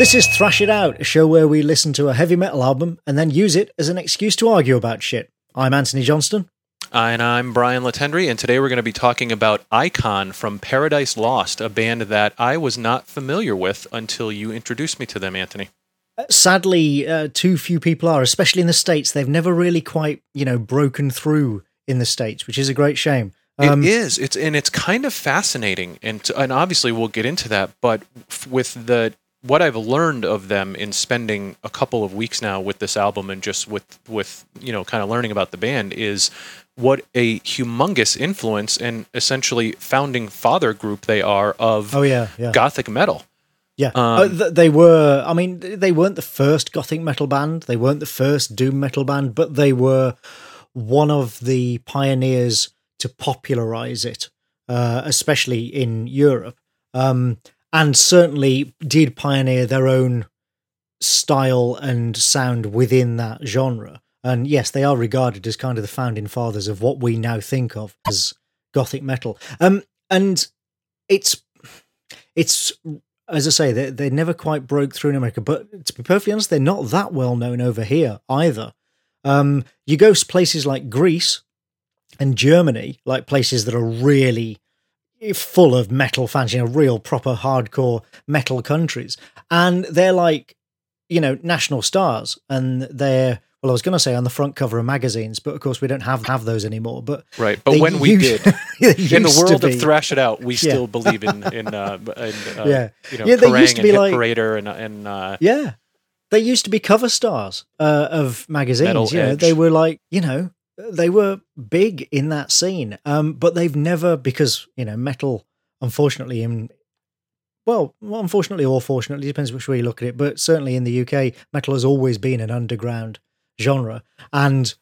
This is Thrash It Out, a show where we listen to a heavy metal album and then use it as an excuse to argue about shit. I'm Antony Johnston. And I'm Brian LaTendre, and today we're going to be talking about Icon from Paradise Lost, a band that I was not familiar with until you introduced me to them, Antony. Uh, sadly, uh, too few people are, especially in the States. They've never really quite, you know, broken through in the States, which is a great shame. Um, it is. It's and it's kind of fascinating, and and obviously we'll get into that. But f- with the what I've learned of them in spending a couple of weeks now with this album and just with with you know kind of learning about the band is what a humongous influence and essentially founding father group they are of oh yeah, yeah. gothic metal. Yeah, um, uh, they were. I mean, they weren't the first gothic metal band. They weren't the first doom metal band, but they were one of the pioneers to popularize it, uh, especially in Europe, um, and certainly did pioneer their own style and sound within that genre. And yes, they are regarded as kind of the founding fathers of what we now think of as gothic metal. Um, and it's it's as I say, they they never quite broke through in America. But to be perfectly honest, they're not that well known over here either. Um, you go to places like Greece, and Germany, like places that are really full of metal fans, you know, real proper hardcore metal countries, and they're like, you know, national stars, and they're well, I was going to say on the front cover of magazines, but of course we don't have have those anymore. But right, but when we did in the world of thrash it out, we still yeah. believe in in, uh, in uh, yeah, you know, yeah, they used to be like Parader and and uh, yeah, they used to be cover stars uh, of magazines. Metal you know, they were like you know they were big in that scene, um, but they've never because you know metal, unfortunately, in well, unfortunately or fortunately, depends which way you look at it. But certainly in the UK, metal has always been an underground genre, and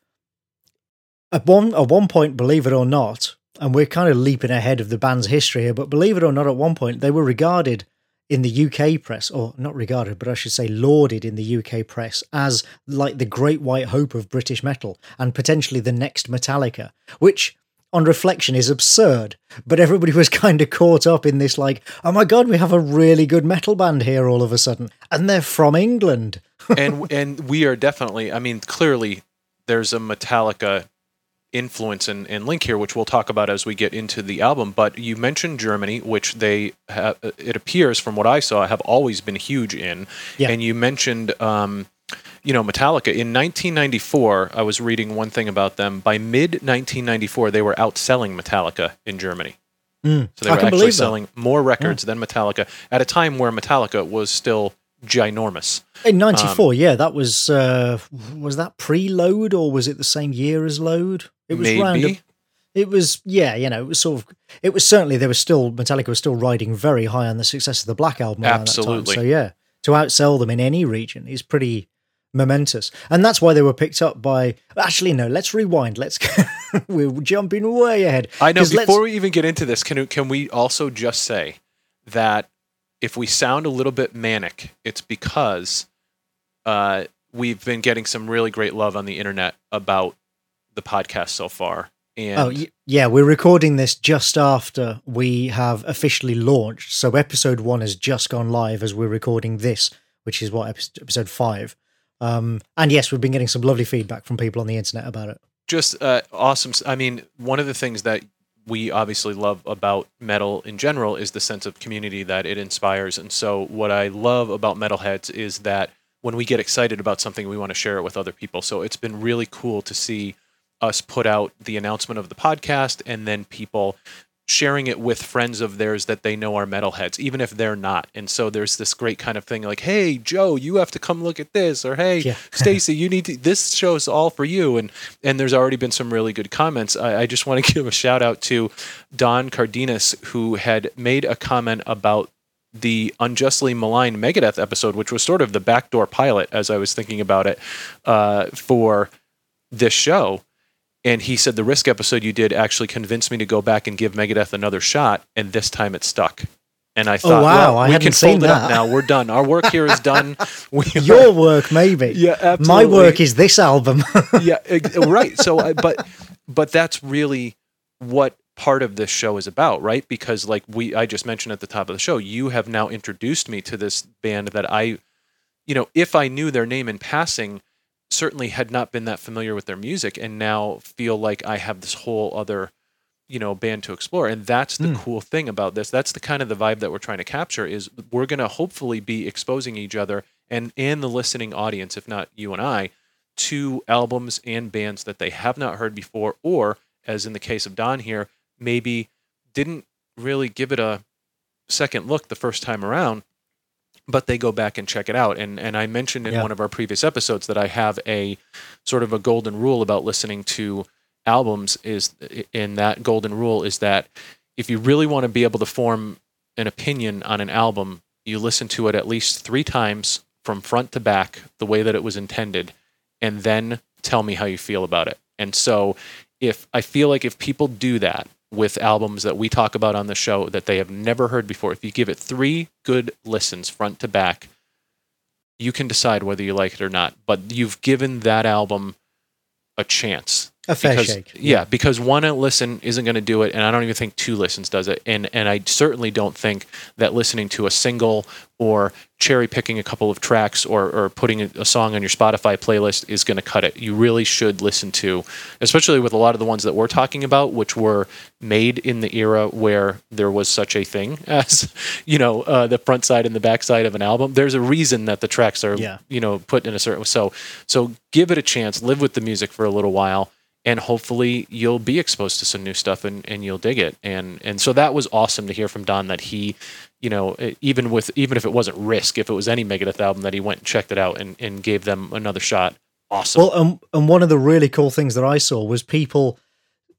at one at one point, believe it or not, and we're kind of leaping ahead of the band's history here, but believe it or not, at one point they were regarded in the UK press, or not regarded, but I should say lauded in the UK press as like the great white hope of British metal and potentially the next Metallica, which on reflection is absurd. But everybody was kind of caught up in this, like, oh my god, we have a really good metal band here all of a sudden, and they're from England. and and we are definitely, I mean, clearly there's a Metallica influence and, and link here, which we'll talk about as we get into the album. But you mentioned Germany, which they have, it appears from what I saw have always been huge in. Yeah. And you mentioned, um, you know, Metallica in 1994. I was reading one thing about them. By mid 1994, they were outselling Metallica in Germany. Mm, so they were actually selling more records yeah. than Metallica at a time where Metallica was still ginormous. In '94, um, yeah, that was uh, was that pre-load or was it the same year as load? It was maybe. Round it was yeah, you know, it was sort of it was certainly there was still Metallica was still riding very high on the success of the Black album. Absolutely. So yeah, to outsell them in any region is pretty momentous, and that's why they were picked up by. Actually, no. Let's rewind. Let's go we're jumping way ahead. I know. Before we even get into this, can can we also just say that if we sound a little bit manic, it's because uh, we've been getting some really great love on the internet about the podcast so far. And oh yeah, we're recording this just after we have officially launched. So episode one has just gone live as we're recording this, which is what episode five. Um, and yes, we've been getting some lovely feedback from people on the internet about it. Just uh, awesome. I mean, one of the things that we obviously love about metal in general is the sense of community that it inspires. And so, what I love about metalheads is that when we get excited about something, we want to share it with other people. So, it's been really cool to see us put out the announcement of the podcast and then people sharing it with friends of theirs that they know are metalheads, even if they're not. And so there's this great kind of thing like, hey, Joe, you have to come look at this, or hey, yeah. Stacy, you need to this show's all for you. And and there's already been some really good comments. I, I just want to give a shout out to Don Cardenas, who had made a comment about the unjustly maligned Megadeth episode, which was sort of the backdoor pilot as I was thinking about it uh, for this show and he said the risk episode you did actually convinced me to go back and give Megadeth another shot, and this time it stuck. And I oh, thought, oh, wow, well, I we can fold it up now. We're done. Our work here is done. Your work, maybe. Yeah, absolutely. My work is this album. yeah, right. So, but but that's really what part of this show is about, right? Because like we, I just mentioned at the top of the show, you have now introduced me to this band that I you know, if I knew their name in passing, certainly had not been that familiar with their music and now feel like I have this whole other you know band to explore and that's the Mm. cool thing about this that's the kind of the vibe that we're trying to capture is we're going to hopefully be exposing each other and and the listening audience if not you and I to albums and bands that they have not heard before or as in the case of Don here maybe didn't really give it a second look the first time around but they go back and check it out and and I mentioned in Yeah. one of our previous episodes that I have a sort of a golden rule about listening to albums is in that golden rule is that if you really want to be able to form an opinion on an album you listen to it at least 3 times from front to back the way that it was intended and then tell me how you feel about it and so if I feel like if people do that with albums that we talk about on the show that they have never heard before. If you give it 3 good listens front to back you can decide whether you like it or not. But you've given that album a chance A fair because, shake. Yeah, because one listen isn't going to do it, and I don't even think two listens does it. And and I certainly don't think that listening to a single or cherry picking a couple of tracks or or putting a, a song on your Spotify playlist is going to cut it. You really should listen to, especially with a lot of the ones that we're talking about, which were made in the era where there was such a thing as you know uh, the front side and the back side of an album. There's a reason that the tracks are Yeah. you know put in a certain so so give it a chance live with the music for a little while and hopefully you'll be exposed to some new stuff and, and you'll dig it. And and so that was awesome to hear from don that he you know even with even if it wasn't risk if it was any megadeth album that he went and checked it out and, and gave them another shot. Awesome. Well, um, and one of the really cool things that I saw was people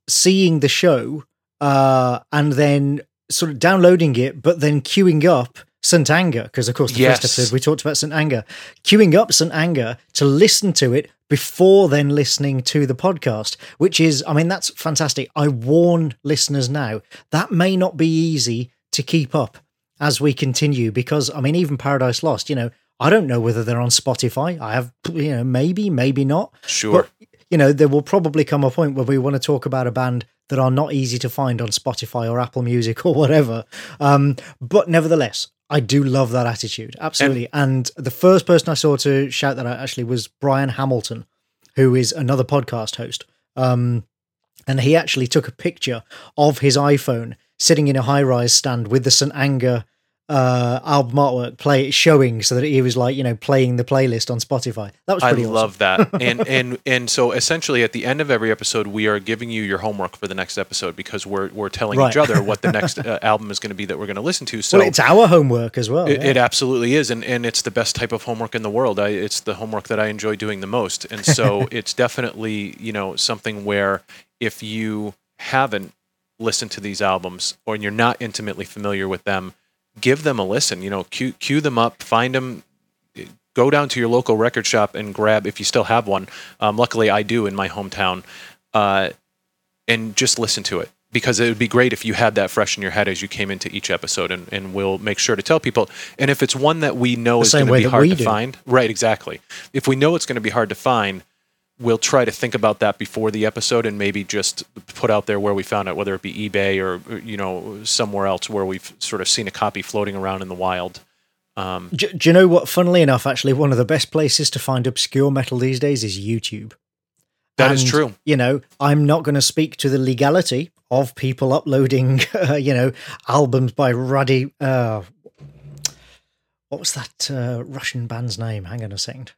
seeing the show uh, and then sort of downloading it, but then queuing up St. Anger, because of course the Yes. first episode we talked about St. Anger, queuing up St. Anger to listen to it before then listening to the podcast, which is, I mean, that's fantastic. I warn listeners now that may not be easy to keep up as we continue because, I mean, even Paradise Lost, you know, I don't know whether they're on Spotify. I have, you know, maybe, maybe not. sure But you know, there will probably come a point where we want to talk about a band that are not easy to find on Spotify or Apple Music or whatever. Um, but nevertheless, I do love that attitude, absolutely. And, the first person I saw to shout that out actually was Brian Hamilton, who is another podcast host. Um, and he actually took a picture of his iPhone sitting in a high-rise stand with the St. Anger uh, album artwork play showing, so that he was like, you know, playing the playlist on Spotify. That was I pretty awesome. love that. And and and so essentially at the end of every episode we are giving you your homework for the next episode because we're we're telling Right. each other what the next uh, album is going to be that we're going to listen to. So well, it's our homework as well. It, yeah. it absolutely is, and, and it's the best type of homework in the world. I, it's the homework that I enjoy doing the most, and so it's definitely you know something where if you haven't listened to these albums or you're not intimately familiar with them, give them a listen. You know, cue, cue them up, find them. Go down to your local record shop and grab if you still have one. Um, luckily, I do in my hometown, uh, and just listen to it because it would be great if you had that fresh in your head as you came into each episode and, and we'll make sure to tell people and if it's one that we know The is going to be hard to do. find right exactly if we know it's going to be hard to find we'll try to think about that before the episode and maybe just put out there where we found it whether it be ebay or you know somewhere else where we've sort of seen a copy floating around in the wild um, do, do you know what? Funnily enough, actually, one of the best places to find obscure metal these days is YouTube. That is And, true You know, I'm not going to speak to the legality of people uploading, uh, you know, albums by Ruddy. Uh, what was that uh, Russian band's name? Hang on a second.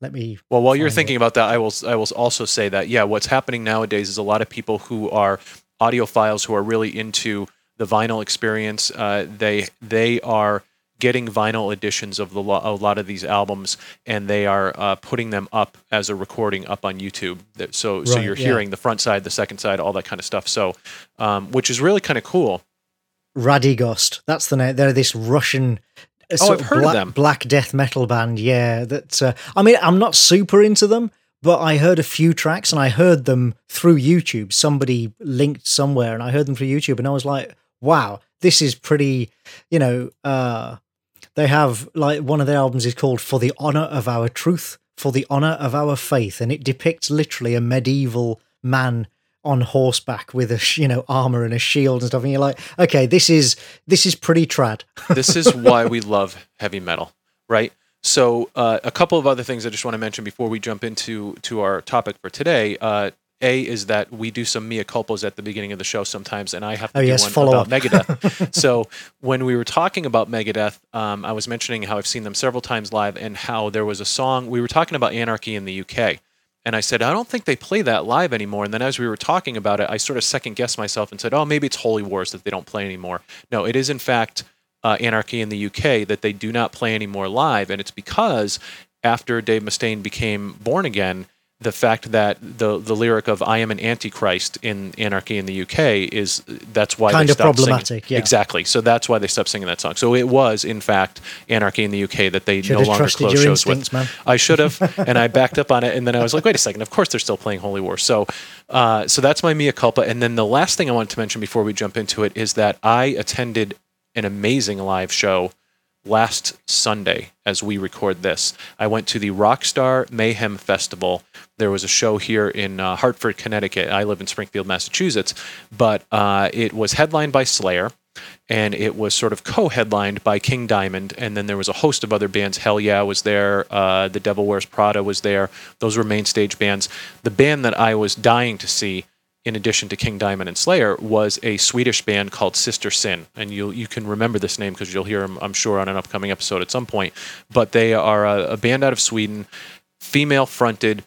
Let me. Well, while you're thinking it. about that, I will I will also say that yeah, what's happening nowadays is a lot of people who are audiophiles who are really into the vinyl experience. Uh, they they are getting vinyl editions of the lo- a lot of these albums, and they are uh, putting them up as a recording up on YouTube. That- So so you're yeah. hearing the front side, the second side, all that kind of stuff. So um, which is really kind of cool. Radigost. That's the name. They're this Russian. Oh, I've heard of black, them. Black death metal band. Yeah, that. Uh, I mean, I'm not super into them, but I heard a few tracks and I heard them through YouTube. Somebody linked somewhere, and I heard them through YouTube, and I was like, "Wow, this is pretty." You know, uh, they have like one of their albums is called "For the Honor of Our Truth." For the honor of our faith, and it depicts literally a medieval man on horseback with a you know armor and a shield and stuff and you're like okay this is this is pretty trad this is why we love heavy metal, right? So uh, a couple of other things I just want to mention before we jump into to our topic for today. Uh, a is that we do some mea culpas at the beginning of the show sometimes, and I have to Oh, do yes, one follow about up. Megadeth. so when we were talking about Megadeth, um, I was mentioning how I've seen them several times live, and how there was a song we were talking about Anarchy in the UK, and I said I don't think they play that live anymore. And then as we were talking about it, I sort of second guessed myself and said, oh, maybe it's Holy Wars that they don't play anymore. No, it is in fact uh, Anarchy in the UK that they do not play anymore live, and it's because after Dave Mustaine became born again, the fact that the the lyric of "I am an antichrist" in Anarchy in the UK is that's why Kind they of stopped singing. problematic, yeah. Exactly. So that's why they stopped singing that song. So it was in fact Anarchy in the UK that they Should no longer trusted close your shows with. man. I should have, and I backed up on it, and then I was like, wait a second. Of course, they're still playing Holy War. So, uh, so that's my mea culpa. And then the last thing I wanted to mention before we jump into it is that I attended an amazing live show last Sunday as we record this. I went to the Rockstar Mayhem Festival. There was a show here in uh, Hartford, Connecticut. I live in Springfield, Massachusetts, but uh, it was headlined by Slayer. And it was sort of co-headlined by King Diamond, and then there was a host of other bands. Hell Yeah was there. Uh, the Devil Wears Prada was there. Those were main stage bands. The band that I was dying to see in addition to King Diamond and Slayer, was a Swedish band called Sister Sin, and you you can remember this name because you'll hear them, I'm sure, on an upcoming episode at some point. But they are a, a band out of Sweden, female fronted,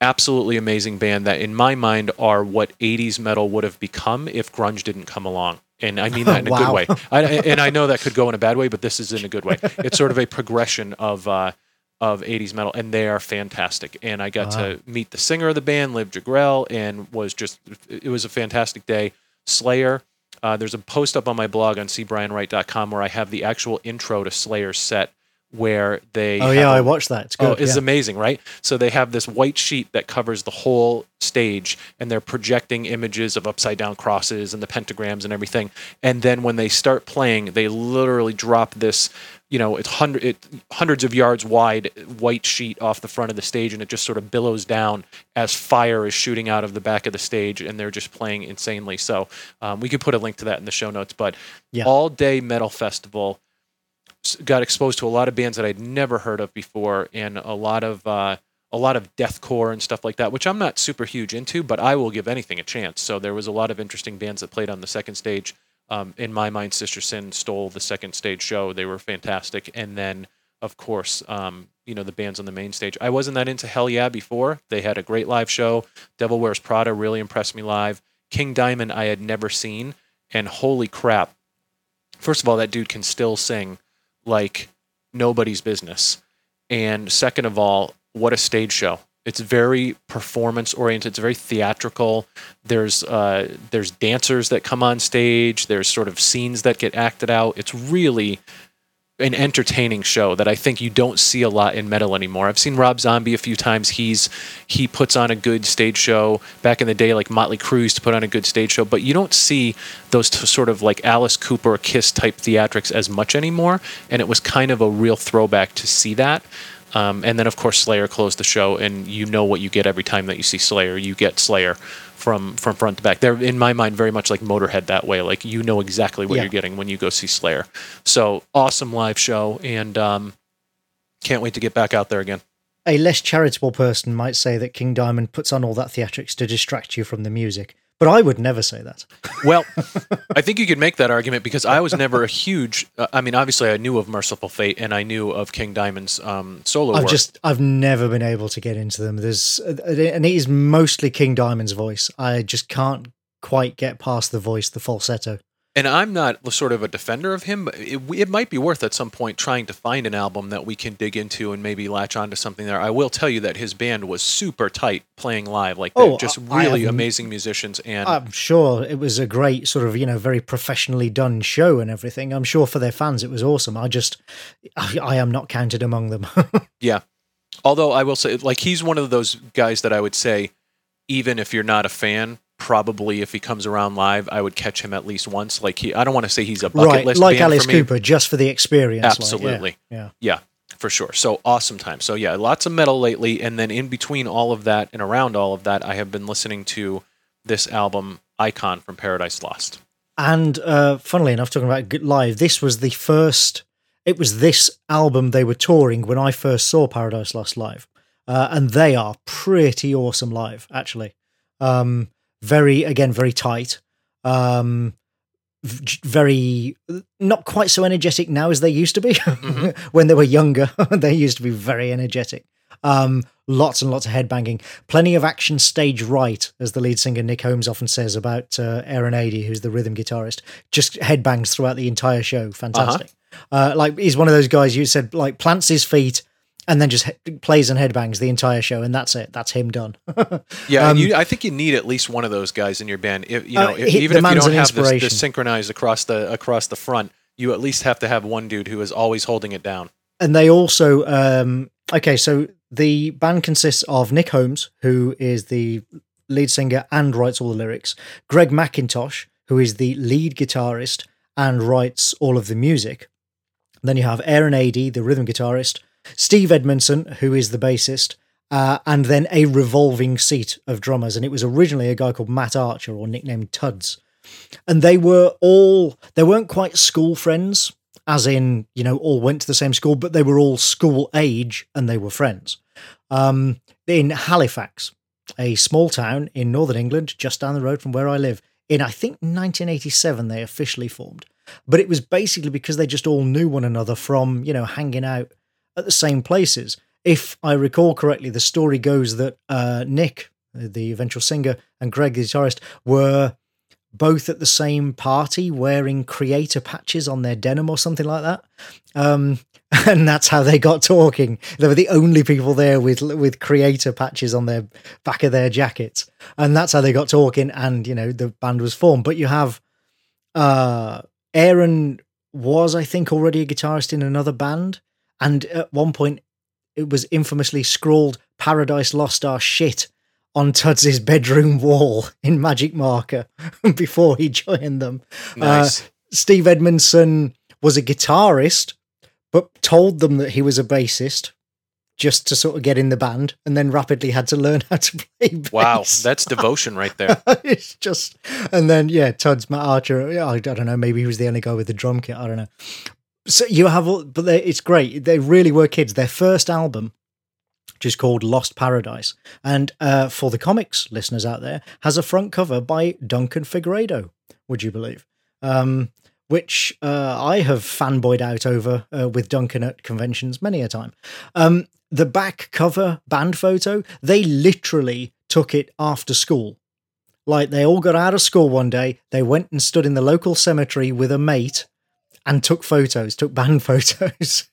absolutely amazing band that, in my mind, are what '80s metal would have become if grunge didn't come along. And I mean that in a good way. I, and I know that could go in a bad way, but this is in a good way. It's sort of a progression of uh, of 80s metal, and they are fantastic. And I got to meet the singer of the band, Liv Jagrell, and was just it was a fantastic day. Slayer. Uh, there's a post up on my blog on cbrianwright.com where I have the actual intro to Slayer's set, where they Oh yeah, a- I watched that. It's good. Oh, it's yeah. amazing, right? So they have this white sheet that covers the whole stage, and they're projecting images of upside down crosses and the pentagrams and everything. And then when they start playing, they literally drop this, you know, it's hundred, it, hundreds of yards wide white sheet off the front of the stage, and it just sort of billows down as fire is shooting out of the back of the stage, and they're just playing insanely. So um, we could put a link to that in the show notes. But Yeah. all day metal festival got exposed to a lot of bands that I'd never heard of before, and a lot of uh, a lot of deathcore and stuff like that, which I'm not super huge into, but I will give anything a chance. So there was a lot of interesting bands that played on the second stage. Um, in my mind, Sister Sin stole the second stage show. They were fantastic, and then of course, um, you know the bands on the main stage. I wasn't that into Hell Yeah before. They had a great live show. Devil Wears Prada really impressed me live. King Diamond I had never seen, and holy crap! First of all, that dude can still sing like nobody's business. And second of all, what a stage show. It's very performance oriented. It's very theatrical. There's uh, there's dancers that come on stage. There's sort of scenes that get acted out. It's really an entertaining show that I think you don't see a lot in metal anymore. I've seen Rob Zombie a few times. He's he puts on a good stage show. Back in the day, like Motley Crue used to put on a good stage show, but you don't see those t- sort of like Alice Cooper, Kiss type theatrics as much anymore. And it was kind of a real throwback to see that. Um, and then of course Slayer closed the show, and you know what you get every time that you see Slayer. You get Slayer from from front to back. They're in my mind very much like Motorhead that way. Like you know exactly what Yeah. you're getting when you go see Slayer. So awesome live show, and um, can't wait to get back out there again. A less charitable person might say that King Diamond puts on all that theatrics to distract you from the music, but I would never say that. Well, I think you could make that argument because I was never a huge. Uh, I mean, obviously, I knew of Mercyful Fate and I knew of King Diamond's um, solo I've work. just I've never been able to get into them. There's and it is mostly King Diamond's voice. I just can't quite get past the voice, the falsetto. And I'm not sort of a defender of him, but it, it might be worth at some point trying to find an album that we can dig into and maybe latch onto something there. I will tell you that his band was super tight playing live, like Oh, just really have- amazing musicians. And I'm sure it was a great sort of you know very professionally done show and everything. I'm sure for their fans it was awesome. I just I, I am not counted among them. Yeah. Although I will say, like, he's one of those guys that I would say, even if you're not a fan, probably if he comes around live, I would catch him at least once. Like, he, I don't want to say he's a bucket right, list like band Alice for me. Cooper, just for the experience. like, yeah, Absolutely. yeah. Yeah, for sure. So awesome time. So yeah, lots of metal lately, and then in between all of that and around all of that, I have been listening to this album, Icon from Paradise Lost. And uh, funnily enough, talking about live, this was the first it was this album they were touring when I first saw Paradise Lost live, uh, and they are pretty awesome live, actually. Um, very again, very tight. Um, very not quite so energetic now as they used to be Mhm. when they were younger. they used to be very energetic. Um, lots and lots of headbanging, plenty of action stage right, as the lead singer Nick Holmes often says about uh, Aaron Aedy, who's the rhythm guitarist. Just headbangs throughout the entire show. Fantastic. uh like he's one of those guys you said like plants his feet and then just plays and headbangs the entire show, and that's it. That's him done. Yeah, Um, and you, I think you need at least one of those guys in your band. If, you know, Uh, if- he- even if you don't have this, this synchronized across the across the front, you at least have to have one dude who is always holding it down. and they also um okay so the band consists of nick holmes who is the lead singer and writes all the lyrics greg mackintosh who is the lead guitarist and writes all of the music then you have aaron aedy the rhythm guitarist steve edmondson who is the bassist uh, and then a revolving seat of drummers. And it was originally a guy called matt archer or nicknamed tuds. And they were all they weren't quite school friends as in you know all went to the same school but they were all school age and they were friends. Um, in halifax a small town in northern england just down the road from where i live in i think 1987 they officially formed. But it was basically because they just all knew one another from you know hanging out at the same places if i recall correctly the story goes that uh, nick the eventual singer and greg the guitarist were both at the same party wearing Kreator patches on their denim or something like that. Um, and that's how they got talking. They were the only people there with with Kreator patches on their back of their jackets. And that's how they got talking and you know the band was formed. But you have uh Aaron was I think already a guitarist in another band and at one point it was infamously scrawled Paradise Lost our shit on Tuds's bedroom wall in magic marker before he joined them. Uh, nice. Steve Edmondson was a guitarist, but told them that he was a bassist just to sort of get in the band, and then rapidly had to learn how to play bass. wow, that's devotion right there. it's just, and then yeah, Todd's Matt Archer. I, I don't know. Maybe he was the only guy with the drum kit. I don't know. So you have, but they, it's great. They really were kids. Their first album, which is called Lost Paradise, and uh, for the comics listeners out there, has a front cover by Duncan Fegredo. Would you believe? Um, which uh, I have fanboyed out over uh, with Duncan at conventions many a time. Um, the back cover band photo, they literally took it after school. Like they all got out of school one day, they went and stood in the local cemetery with a mate and took photos, took band photos.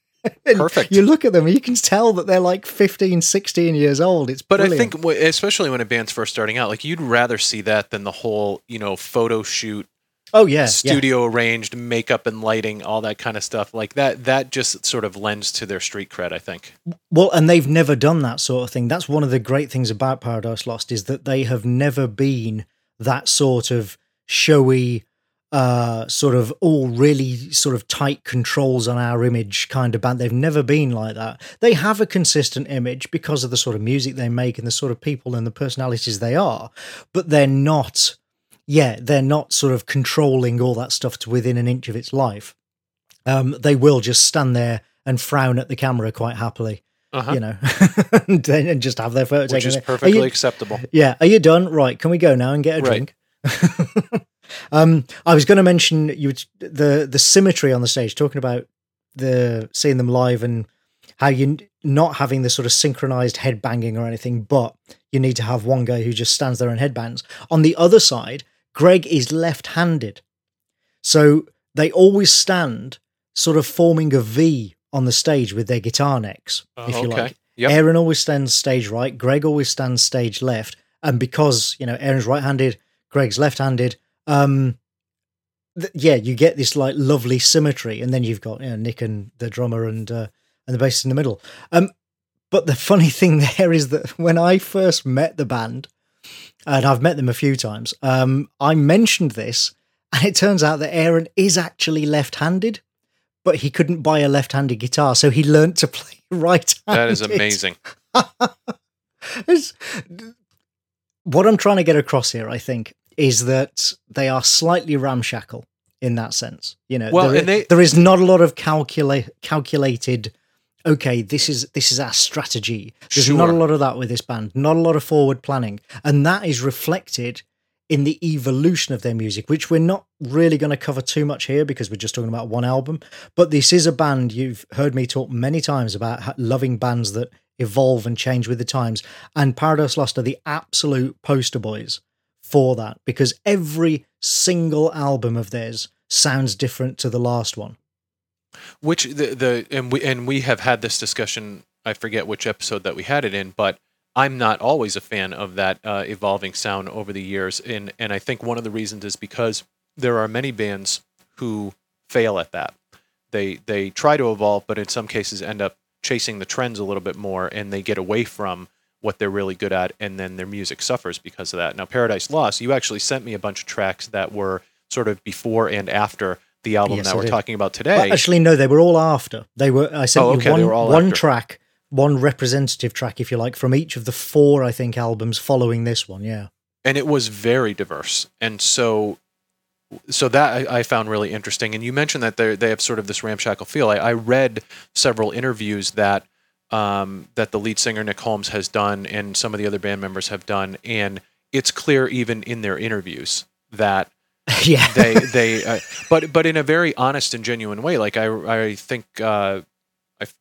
Perfect. You look at them, you can tell that they're like 15, 16 years old. It's But I think, w- especially when a band's first starting out, like you'd rather see that than the whole, you know, photo shoot, oh yeah, yeah. studio arranged, makeup and lighting, all that kind of stuff. Like that, that just sort of lends to their street cred. I think. Well, and they've never done that sort of thing. That's one of the great things about Paradise Lost is that they have never been that sort of showy, uh, sort of all really sort of tight controls on our image kind of band. They've never been like that. They have a consistent image because of the sort of music they make and the sort of people and the personalities they are, but they're not. Yeah, they're not sort of controlling all that stuff to within an inch of its life. Um, they will just stand there and frown at the camera quite happily Uh-huh. you know, and, and just have their photo Which taken. is Are perfectly you- acceptable. yeah. Are you done? Right. Can we go now and get a Right. drink? um, I was going to mention you the the symmetry on the stage, talking about the seeing them live and how you not having the sort of synchronized head banging or anything, but you need to have one guy who just stands there and headbangs. On the other side, Greg is left-handed, so they always stand sort of forming a V on the stage with their guitar necks, if you okay. like. Yep. Aaron always stands stage right. Greg always stands stage left. And because, you know, Aaron's right handed, Greg's left handed, um, th- yeah, you get this like lovely symmetry. And then you've got, you know, Nick and the drummer and, uh, and the bassist in the middle. Um, but the funny thing there is that when I first met the band, and I've met them a few times, um, I mentioned this, and it turns out that Aaron is actually left handed, but he couldn't buy a left handed guitar. So he learnt to play right handed. That is amazing. It's- what I'm trying to get across here, I think, is that they are slightly ramshackle in that sense. You know, Well, there, they- there is not a lot of calcula- calculated. Okay, this is this is our strategy. There's not a lot of that with this band. Not a lot of forward planning, and that is reflected in the evolution of their music, which we're not really going to cover too much here because we're just talking about one album. But this is a band you've heard me talk many times about loving bands that evolve and change with the times, and Paradise Lost are the absolute poster boys for that because every single album of theirs sounds different to the last one. Which the the and we and we have had this discussion. I forget which episode that we had it in, but I'm not always a fan of that uh, evolving sound over the years, and and I think one of the reasons is because there are many bands who fail at that. They they try to evolve, but in some cases end up chasing the trends a little bit more, and they get away from what they're really good at, and then their music suffers because of that. Now, Paradise Lost, you actually sent me a bunch of tracks that were sort of before and after the album Yes, that I we're did. talking about today. Well, actually, no, they were all after. They were. I sent Oh, you okay, they one one track, one representative track, if you like, from each of the four, I think, albums following this one. Yeah. and it was very diverse and so so that I, I found really interesting and you mentioned that they they have sort of this ramshackle feel i, I read several interviews that um, that the lead singer nick holmes has done and some of the other band members have done and it's clear even in their interviews that yeah. they they uh, but but in a very honest and genuine way like i i think uh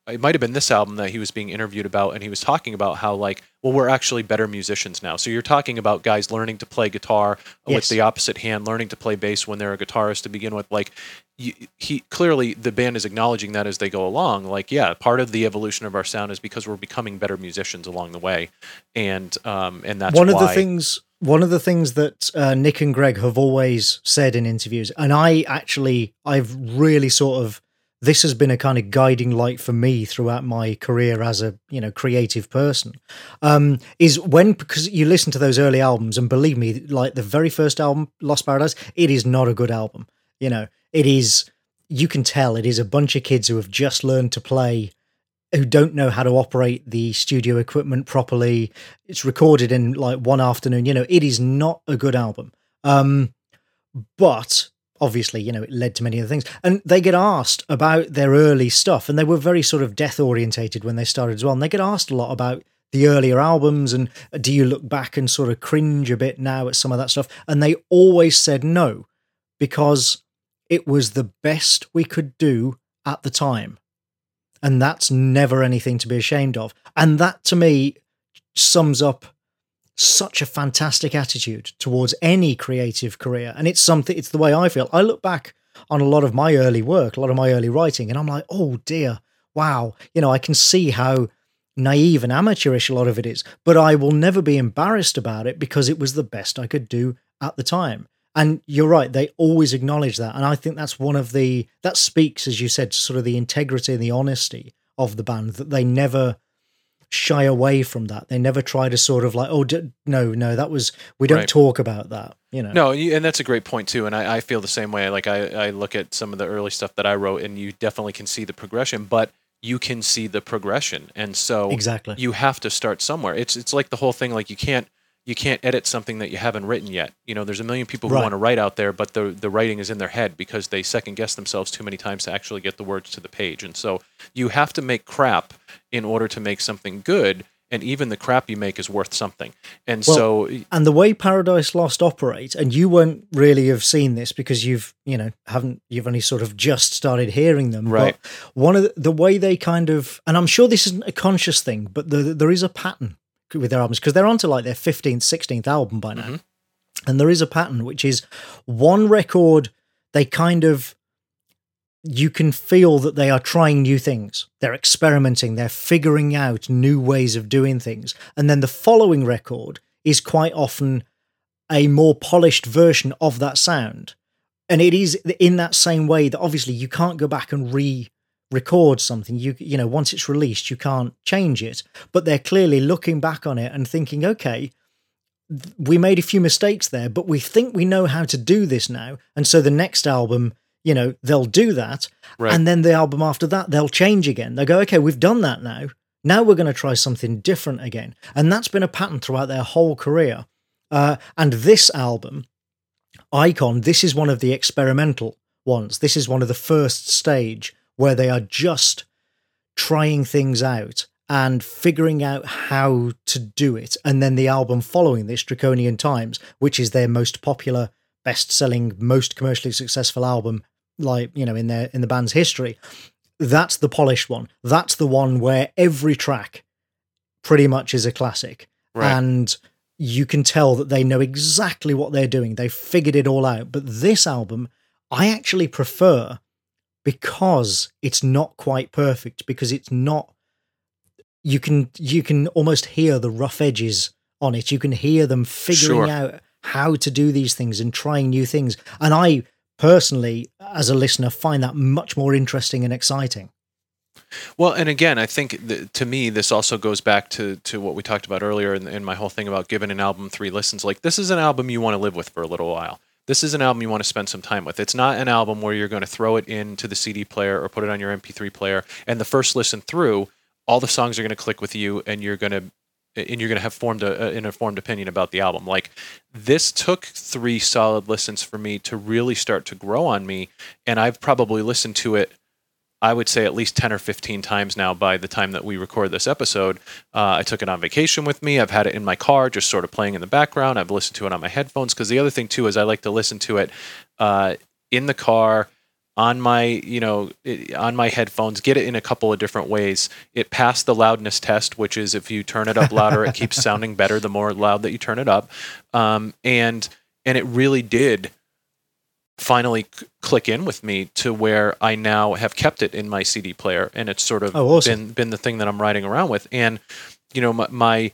I, it might have been this album that he was being interviewed about and he was talking about how like well we're actually better musicians now. So you're talking about guys learning to play guitar with the opposite hand learning to play bass when they're a guitarist to begin with. Like you, he clearly the band is acknowledging that as they go along. Like yeah part of the evolution of our sound is because we're becoming better musicians along the way. And um and that's one of the things one of the things that uh, Nick and Greg have always said in interviews, and I actually I've really sort of this has been a kind of guiding light for me throughout my career as a you know creative person um is when because you listen to those early albums and believe me like the very first album lost paradise it is not a good album you know it is you can tell it is a bunch of kids who have just learned to play who don't know how to operate the studio equipment properly. It's recorded in like one afternoon. You know, it is not a good album. Um, but obviously, you know, it led to many other things. And they get asked about their early stuff, and they were very sort of death orientated when they started as well. And they get asked a lot about the earlier albums and uh, do you look back and sort of cringe a bit now at some of that stuff? And they always said no because it was the best we could do at the time. And that's never anything to be ashamed of. And that to me sums up such a fantastic attitude towards any creative career. And it's something, it's the way I feel. I look back on a lot of my early work, a lot of my early writing, and I'm like, oh dear, wow. You know, I can see how naive and amateurish a lot of it is, but I will never be embarrassed about it because it was the best I could do at the time. And you're right, they always acknowledge that. And I think that's one of the, that speaks, as you said, to sort of the integrity and the honesty of the band, that they never shy away from that. They never try to sort of like, oh, d- no, no, that was, we don't Right. talk about that, you know? No, and that's a great point too. And I, I feel the same way. Like I, I look at some of the early stuff that I wrote, and you definitely can see the progression, but you can see the progression, and so Exactly. you have to start somewhere. It's it's like the whole thing. Like you can't you can't edit something that you haven't written yet. You know, there's a million people who Right. want to write out there, but the the writing is in their head because they second guess themselves too many times to actually get the words to the page. And so you have to make crap in order to make something good. And even the crap you make is worth something. And Well, so and the way Paradise Lost operate, and you won't really have seen this because you've, you know, haven't you've only sort of just started hearing them. Right. But one of the, the way they kind of, and I'm sure this isn't a conscious thing, but the, there is a pattern with their albums because they're onto like their 15th, 16th album by now, Mhm. and there is a pattern which is one record they kind of you can feel that they are trying new things. They're experimenting, they're figuring out new ways of doing things. And then the following record is quite often a more polished version of that sound. And it is in that same way that obviously you can't go back and re record something. You you know, once it's released, you can't change it. But they're clearly looking back on it and thinking, okay, we made a few mistakes there, but we think we know how to do this now. And so the next album, you know, they'll do that. Right. And then the album after that, they'll change again. They'll go, okay, we've done that now. Now we're going to try something different again. And that's been a pattern throughout their whole career. Uh, and this album, Icon, this is one of the experimental ones. This is one of the first stage where they are just trying things out and figuring out how to do it. And then the album following this, Draconian Times, which is their most popular, best-selling, most commercially successful album, like you know in their in the band's history. That's the polished one. That's the one where every track pretty much is a classic, Right. and you can tell that they know exactly what they're doing. They figured it all out. But this album, I actually prefer because it's not quite perfect because it's not you can you can almost hear the rough edges on it you can hear them figuring Sure. out how to do these things and trying new things and i personally as a listener find that much more interesting and exciting Well, and again, I think to me, this also goes back to, to what we talked about earlier in, in my whole thing about giving an album three listens. Like, this is an album you want to live with for a little while. This is an album you want to spend some time with. It's not an album where you're going to throw it into the CD player or put it on your MP3 player, and the first listen through, all the songs are going to click with you, and you're going to and you're going to have formed a, an informed opinion about the album. Like this took three solid listens for me to really start to grow on me, and I've probably listened to it I would say at least 10 or 15 times now by the time that we record this episode. Uh, I took it on vacation with me. I've had it in my car, just sort of playing in the background. I've listened to it on my headphones because the other thing, too, is I like to listen to it uh, in the car on my you know on my headphones get it in a couple of different ways it passed the loudness test which is if you turn it up louder it keeps sounding better the more loud that you turn it up um, and and it really did finally c- click in with me to where I now have kept it in my CD player, and it's sort of Oh, awesome. been been the thing that I'm riding around with. And you know, my, my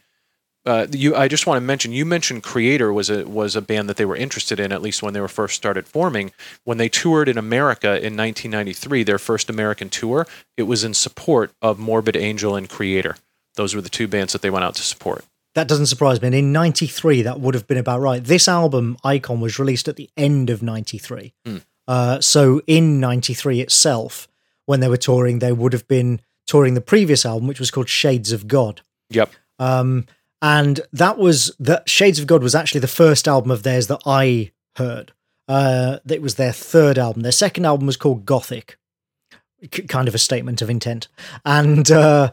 uh, you, I just want to mention. You mentioned Kreator was a was a band that they were interested in, at least when they were first started forming. When they toured in America in 1993, their first American tour, it was in support of Morbid Angel and Kreator. Those were the two bands that they went out to support. that doesn't surprise me and in 93 that would have been about right this album icon was released at the end of 93 Mm. uh, so in 93 itself when they were touring they would have been touring the previous album which was called shades of god Yep. Um, and that was that Shades of God was actually the first album of theirs that I heard. Uh, it was their third album. Their second album was called Gothic, K- kind of a statement of intent. And uh,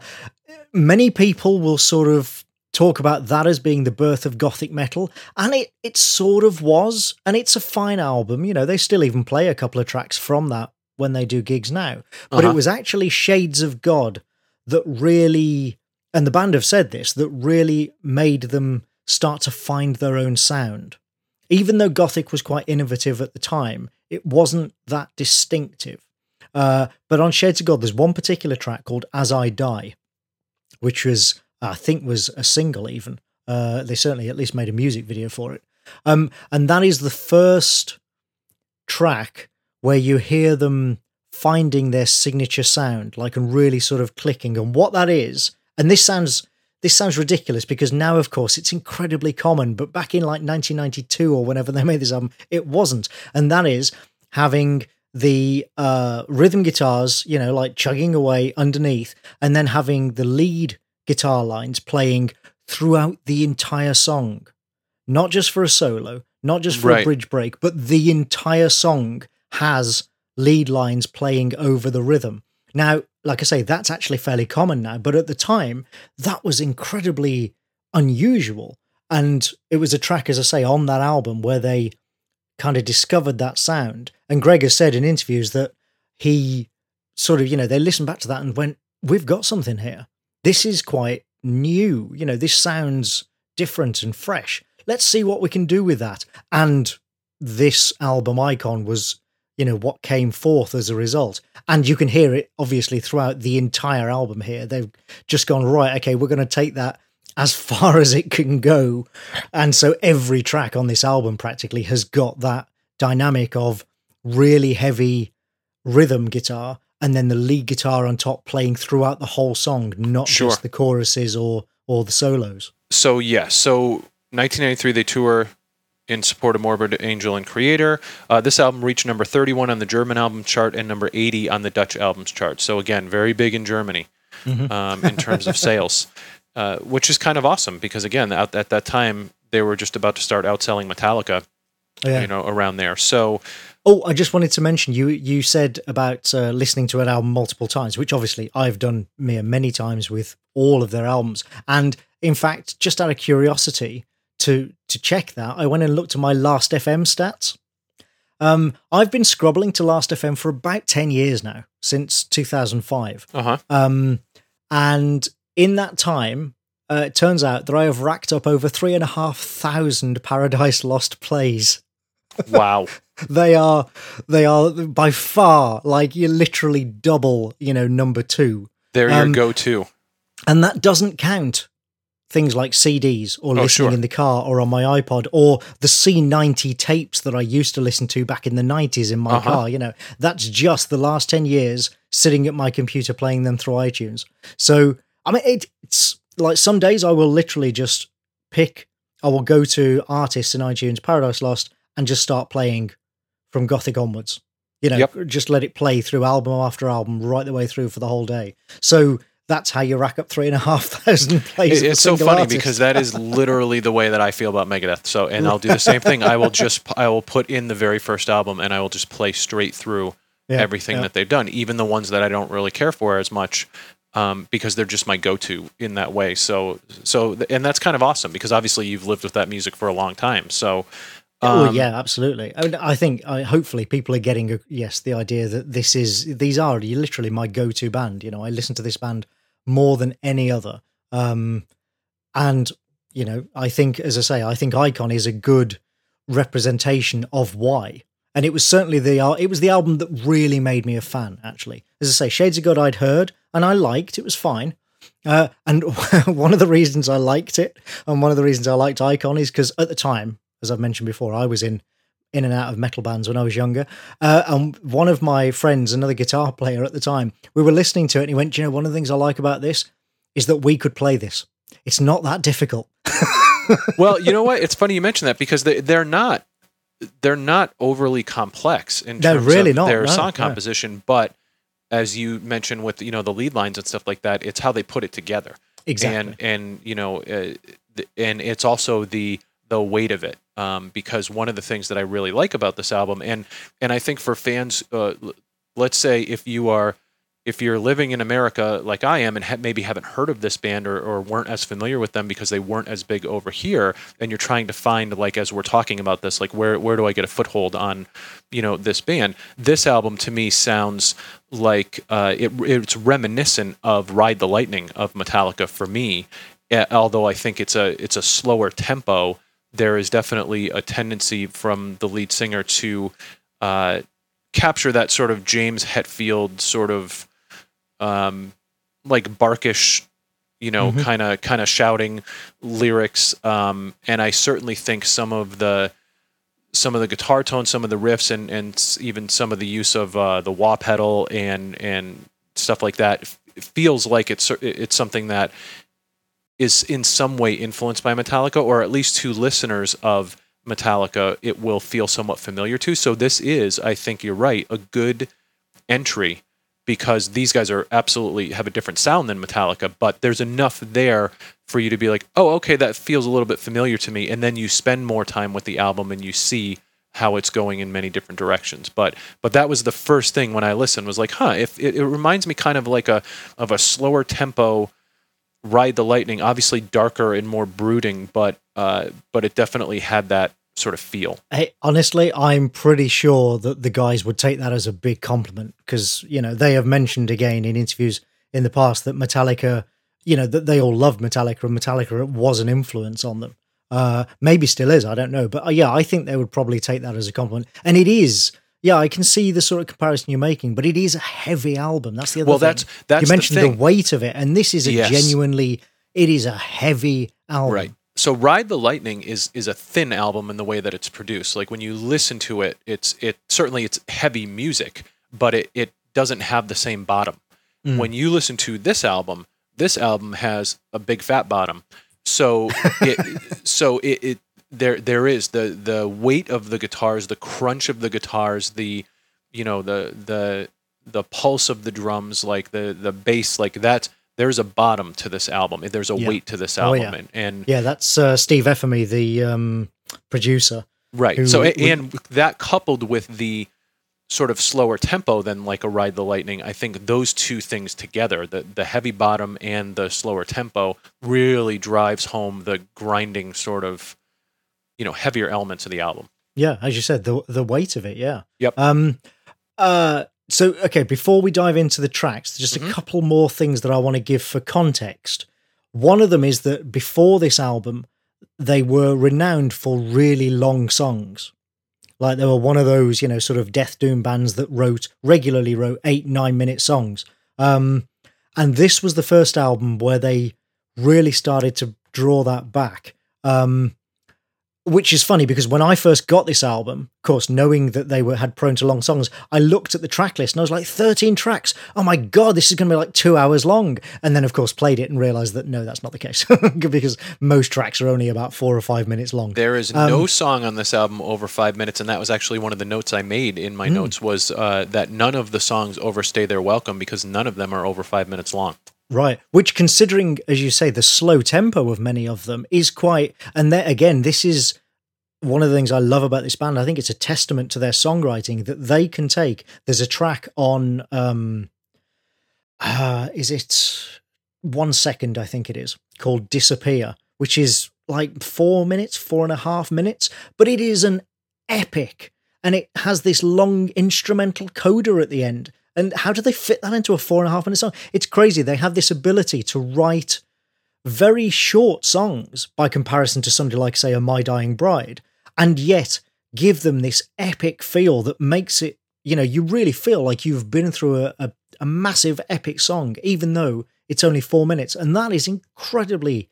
many people will sort of talk about that as being the birth of Gothic metal, and it it sort of was. And it's a fine album. You know, they still even play a couple of tracks from that when they do gigs now. But Uh-huh. it was actually Shades of God that really and the band have said this that really made them start to find their own sound. Even though Gothic was quite innovative at the time, it wasn't that distinctive. Uh, but on Shades of God, there's one particular track called "As I Die," which was, I think, was a single. Even uh, they certainly at least made a music video for it, um, and that is the first track where you hear them finding their signature sound, like and really sort of clicking. And what that is, and this sounds this sounds ridiculous because now, of course, it's incredibly common. But back in like 1992 or whenever they made this album, it wasn't. And that is having the uh, rhythm guitars, you know, like chugging away underneath, and then having the lead guitar lines playing throughout the entire song, not just for a solo, not just for a bridge break, but the entire song has lead lines playing over the rhythm. Now, like I say, that's actually fairly common now, but at the time, that was incredibly unusual. And it was a track, as I say, on that album where they kind of discovered that sound. And Greg has said in interviews that he sort of, you know, they listened back to that and went, We've got something here. This is quite new. You know, this sounds different and fresh. Let's see what we can do with that. And this album icon was, you know, what came forth as a result. And you can hear it obviously throughout the entire album here. They've just gone, right, okay, we're going to take that as far as it can go. And so every track on this album practically has got that dynamic of really heavy rhythm guitar and then the lead guitar on top playing throughout the whole song, not Sure. just the choruses or or the solos. so yeah, so 1993 they tour in support of Morbid Angel and Kreator. Uh, this album reached number 31 on the German album chart and number 80 on the Dutch albums chart. So again, very big in Germany um, in terms of sales, uh, which is kind of awesome because again, at, at that time they were just about to start outselling Metallica, Yeah. you know, around there. So Oh, I just wanted to mention you. You said about uh, listening to an album multiple times, which obviously I've done many times with all of their albums. And in fact, just out of curiosity to to check that, I went and looked at my Last FM stats. Um, I've been scrobbling to Last FM for about ten years now, since two thousand five. Uh huh. Um, and in that time, uh, it turns out that I have racked up over three and a half thousand Paradise Lost plays. Wow. they are they are by far like you literally double you know number two They're your Um, go-to. and that doesn't count things like cds or Oh, listening sure. in the car or on my ipod or the c90 tapes that i used to listen to back in the 90s in my Uh-huh. car you know that's just the last 10 years sitting at my computer playing them through itunes so i mean it, it's like some days i will literally just pick i will go to artists in itunes paradise lost and just start playing from Gothic onwards. You know, Yep. just let it play through album after album right the way through for the whole day. So that's how you rack up three and a half thousand plays. It- it's so funny artist. because that is literally the way that I feel about Megadeth. So, and I'll do the same thing. I will just I will put in the very first album and I will just play straight through Yeah, everything yeah. that they've done, even the ones that I don't really care for as much, um, because they're just my go-to in that way. So, so and that's kind of awesome because obviously you've lived with that music for a long time. So, oh um, yeah, absolutely. I, mean, I think I, hopefully people are getting a, yes the idea that this is these are literally my go-to band. You know, I listen to this band more than any other, um, and you know, I think as I say, I think Icon is a good representation of why. And it was certainly the it was the album that really made me a fan. Actually, as I say, Shades of God I'd heard and I liked. It was fine. Uh, and one of the reasons I liked it, and one of the reasons I liked Icon, is because at the time, as I've mentioned before, I was in in and out of metal bands when I was younger. Uh, and one of my friends, another guitar player at the time, we were listening to it, and he went, "Do "You know, one of the things I like about this is that we could play this. It's not that difficult." well, you know what? It's funny you mention that because they, they're not they're not overly complex in They're terms really of not, their no, song no. composition, but as you mentioned with you know the lead lines and stuff like that, it's how they put it together. Exactly. And and you know, uh, and it's also the the weight of it. Um, because one of the things that I really like about this album, and and I think for fans, uh, let's say if you are if you're living in America like I am and ha- maybe haven't heard of this band or, or weren't as familiar with them because they weren't as big over here, and you're trying to find like as we're talking about this, like where where do I get a foothold on, you know, this band? This album to me sounds like uh, it, it's reminiscent of Ride the Lightning of Metallica for me. Although I think it's a it's a slower tempo, there is definitely a tendency from the lead singer to uh, capture that sort of James Hetfield sort of um, like barkish, you know, kind of kind of shouting lyrics. Um, and I certainly think some of the some of the guitar tone, some of the riffs, and and even some of the use of uh, the wah pedal and and stuff like that feels like it's it's something that is in some way influenced by Metallica, or at least to listeners of Metallica, it will feel somewhat familiar to. So this is, I think you're right, a good entry because these guys are absolutely have a different sound than Metallica, but there's enough there for you to be like, oh, okay, that feels a little bit familiar to me, and then you spend more time with the album and you see how it's going in many different directions. But but that was the first thing when I listened was like, huh, if it, it reminds me kind of like a of a slower tempo ride the lightning obviously darker and more brooding but uh but it definitely had that sort of feel Hey, honestly, I'm pretty sure that the guys would take that as a big compliment because you know they have mentioned again in interviews in the past that Metallica, you know, that they all loved Metallica and Metallica was an influence on them. Uh, maybe still is, I don't know, but uh, yeah, I think they would probably take that as a compliment, and it is. Yeah, I can see the sort of comparison you're making, but it is a heavy album. That's the other well thing. that's that's you mentioned the the, weight of it, and this is a Yes. genuinely, it is a heavy album. right so ride the lightning is is a thin album in the way that it's produced like when you listen to it it's it certainly it's heavy music but it it doesn't have the same bottom Mm. when you listen to this album this album has a big fat bottom so it so it, it there there is the the weight of the guitars the crunch of the guitars the you know the the the pulse of the drums like the the bass like that there's a bottom to this album there's a Yeah. weight to this Oh, album yeah. and, and Yeah, that's uh, Steve Efemey, the um, producer. right who- so a- who- and that coupled with the sort of slower tempo than like a Ride the Lightning, I think those two things together, the the heavy bottom and the slower tempo, really drives home the grinding sort of, you know, heavier elements of the album. Yeah, as you said, the the weight of it. Yeah. Yep. Um. Uh. So okay, before we dive into the tracks, just Mhm. a couple more things that I want to give for context. One of them is that before this album, they were renowned for really long songs. Like they were one of those, you know, sort of death doom bands that wrote regularly wrote eight, nine minute songs. Um, and this was the first album where they really started to draw that back. Um, which is funny because when I first got this album, of course, knowing that they were had prone to long songs, I looked at the track list and I was like, 13 tracks. Oh my god, this is going to be like two hours long. And then, of course, played it and realized that no, that's not the case because most tracks are only about four or five minutes long. There is Um, no song on this album over five minutes, and that was actually one of the notes I made in my notes was uh, that none of the songs overstay their welcome because none of them are over five minutes long. Right. Which, considering, as you say, the slow tempo of many of them is quite. And then again, this is one of the things I love about this band. I think it's a testament to their songwriting that they can take. There's a track on. um uh Is it one second? I think it is called "Disappear," which is like four minutes, four and a half minutes, but it is an epic, and it has this long instrumental coda at the end. And how do they fit that into a four and a half minute song? It's crazy. They have this ability to write very short songs by comparison to somebody like, say, a My Dying Bride, and yet give them this epic feel that makes it, you know, you really feel like you've been through a, a, a massive epic song, even though it's only four minutes. And that is incredibly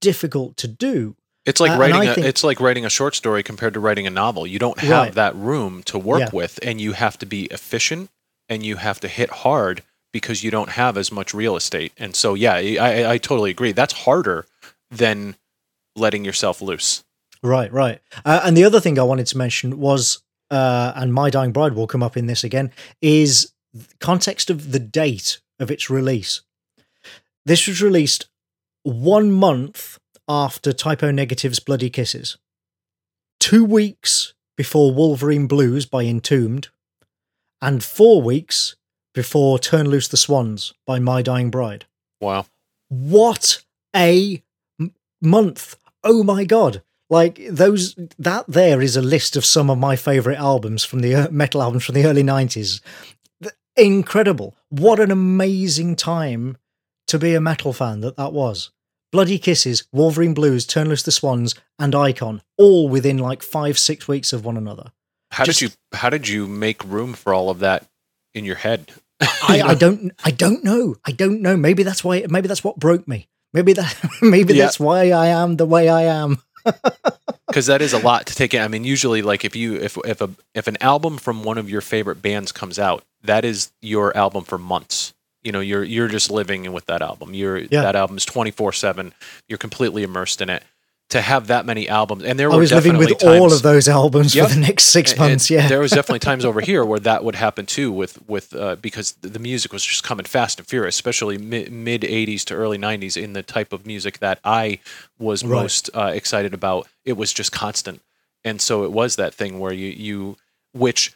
difficult to do. It's like Uh, writing. A, think- it's like writing a short story compared to writing a novel. You don't have Right. that room to work Yeah. with, and you have to be efficient, and you have to hit hard because you don't have as much real estate. And so, yeah, I, I, totally agree. That's harder than letting yourself loose. Right, right. Uh, and the other thing I wanted to mention was, uh, and My Dying Bride will come up in this again, is context of the date of its release. This was released one month after Type O Negative's Bloody Kisses, two weeks before Wolverine Blues by Entombed, and four weeks before Turn Loose the Swans by My Dying Bride. Wow. What a m- month! Oh my god! Like those, that there is a list of some of my favorite albums from the uh, metal albums from the early nineties. Incredible! What an amazing time to be a metal fan that that was. Bloody Kisses, Wolverine Blues, Turn Loose the Swans, and Icon, all within like five, six weeks of one another. How Just- did you How did you make room for all of that in your head? I, I don't, I don't know. I don't know. Maybe that's why. Maybe that's what broke me. Maybe that. Maybe Yeah. that's why I am the way I am. because that is a lot to take in. I mean, usually, like if you if if a if an album from one of your favorite bands comes out, that is your album for months. You know, you're you're just living with that album. You're Yeah. that album is twenty four seven. You're completely immersed in it. To have that many albums, and there I were was living definitely with all of those albums Yep. for the next six and- months. and Yeah, there was definitely times over here where that would happen too, with with uh, because the the music was just coming fast and furious, especially mi- mid '80s to early '90s in the type of music that I was Right. most uh, excited about. It was just constant, and so it was that thing where you you which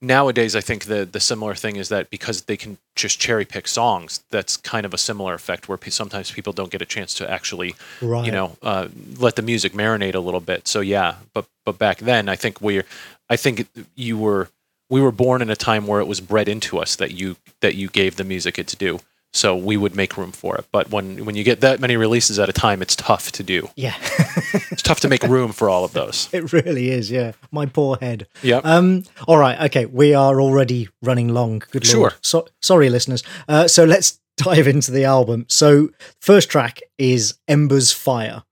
nowadays I think the the similar thing is that because they can just cherry pick songs, that's kind of a similar effect where pe- sometimes people don't get a chance to actually right. you know uh, let the music marinate a little bit so yeah but but back then i think we're i think you were we were born in a time where it was bred into us that you that you gave the music its due so we would make room for it but when when you get that many releases at a time it's tough to do yeah, it's tough to make room for all of those it really is. Yeah, my poor head. yeah Um. All right. Okay. We are already running long. Good Sure. lord. So, sorry, listeners. Uh, so let's dive into the album. So first track is Ember's Fire,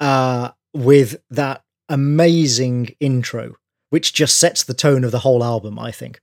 uh, with that amazing intro, which just sets the tone of the whole album. I think.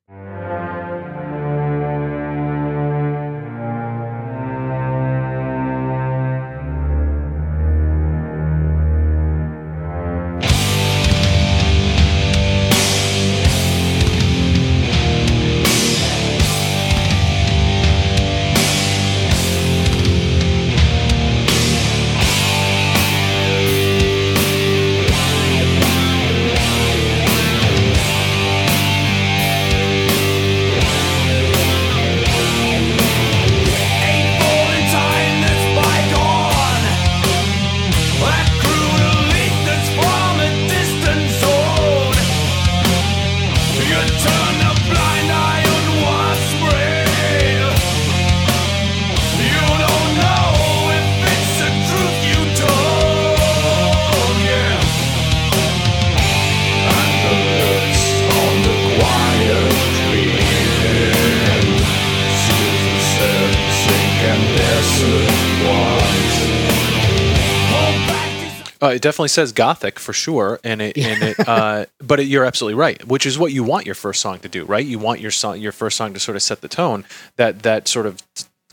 Uh, it definitely says gothic for sure, and it, and it uh, but it, you're absolutely right, which is what you want your first song to do, right? You want your song, your first song to sort of set the tone. That that sort of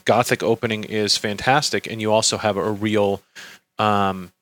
gothic opening is fantastic, and you also have a real um,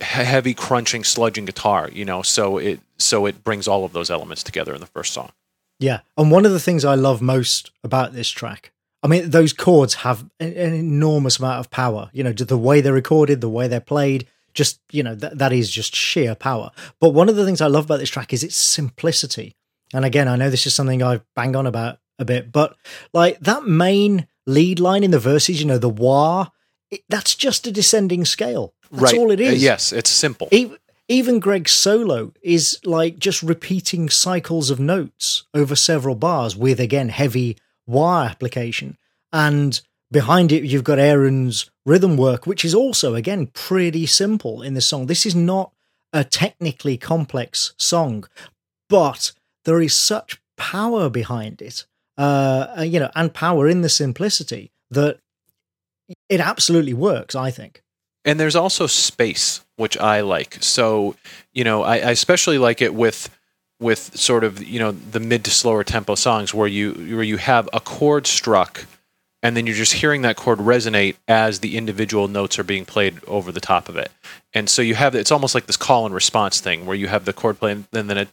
heavy crunching, sludging guitar, you know. So it so it brings all of those elements together in the first song. Yeah, and one of the things I love most about this track, I mean, those chords have an, an enormous amount of power. You know, the way they're recorded, the way they're played, just you know, that that is just sheer power. But one of the things I love about this track is its simplicity. And again, I know this is something i've bang on about a bit, but like that main lead line in the verses, you know, the wah, it, that's just a descending scale. That's right. all it is Uh, yes, it's simple. Even, even Greg's solo is like just repeating cycles of notes over several bars with again heavy wah application. And behind it, you've got Aaron's rhythm work, which is also again pretty simple in this song. This is not a technically complex song, but there is such power behind it, uh, you know, and power in the simplicity that it absolutely works. I think. and there's also space which i like so you know I, I especially like it with with sort of you know the mid to slower tempo songs where you where you have a chord struck and then you're just hearing that chord resonate as the individual notes are being played over the top of it. And so you have it's almost like this call and response thing where you have the chord playing and then a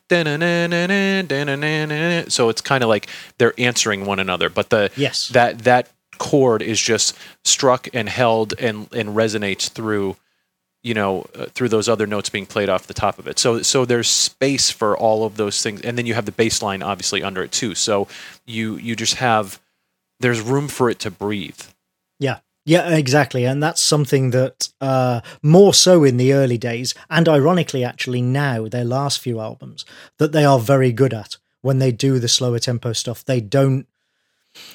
so it's kind of like they're answering one another but the Yes. that that chord is just struck and held and and resonates through you know uh, through those other notes being played off the top of it. So so there's space for all of those things. And then you have the bass line obviously under it too. So you you just have there's room for it to breathe Yeah. Yeah, exactly. And that's something that uh, more so in the early days, and ironically, actually, now, their last few albums, that they are very good at when they do the slower tempo stuff. They don't.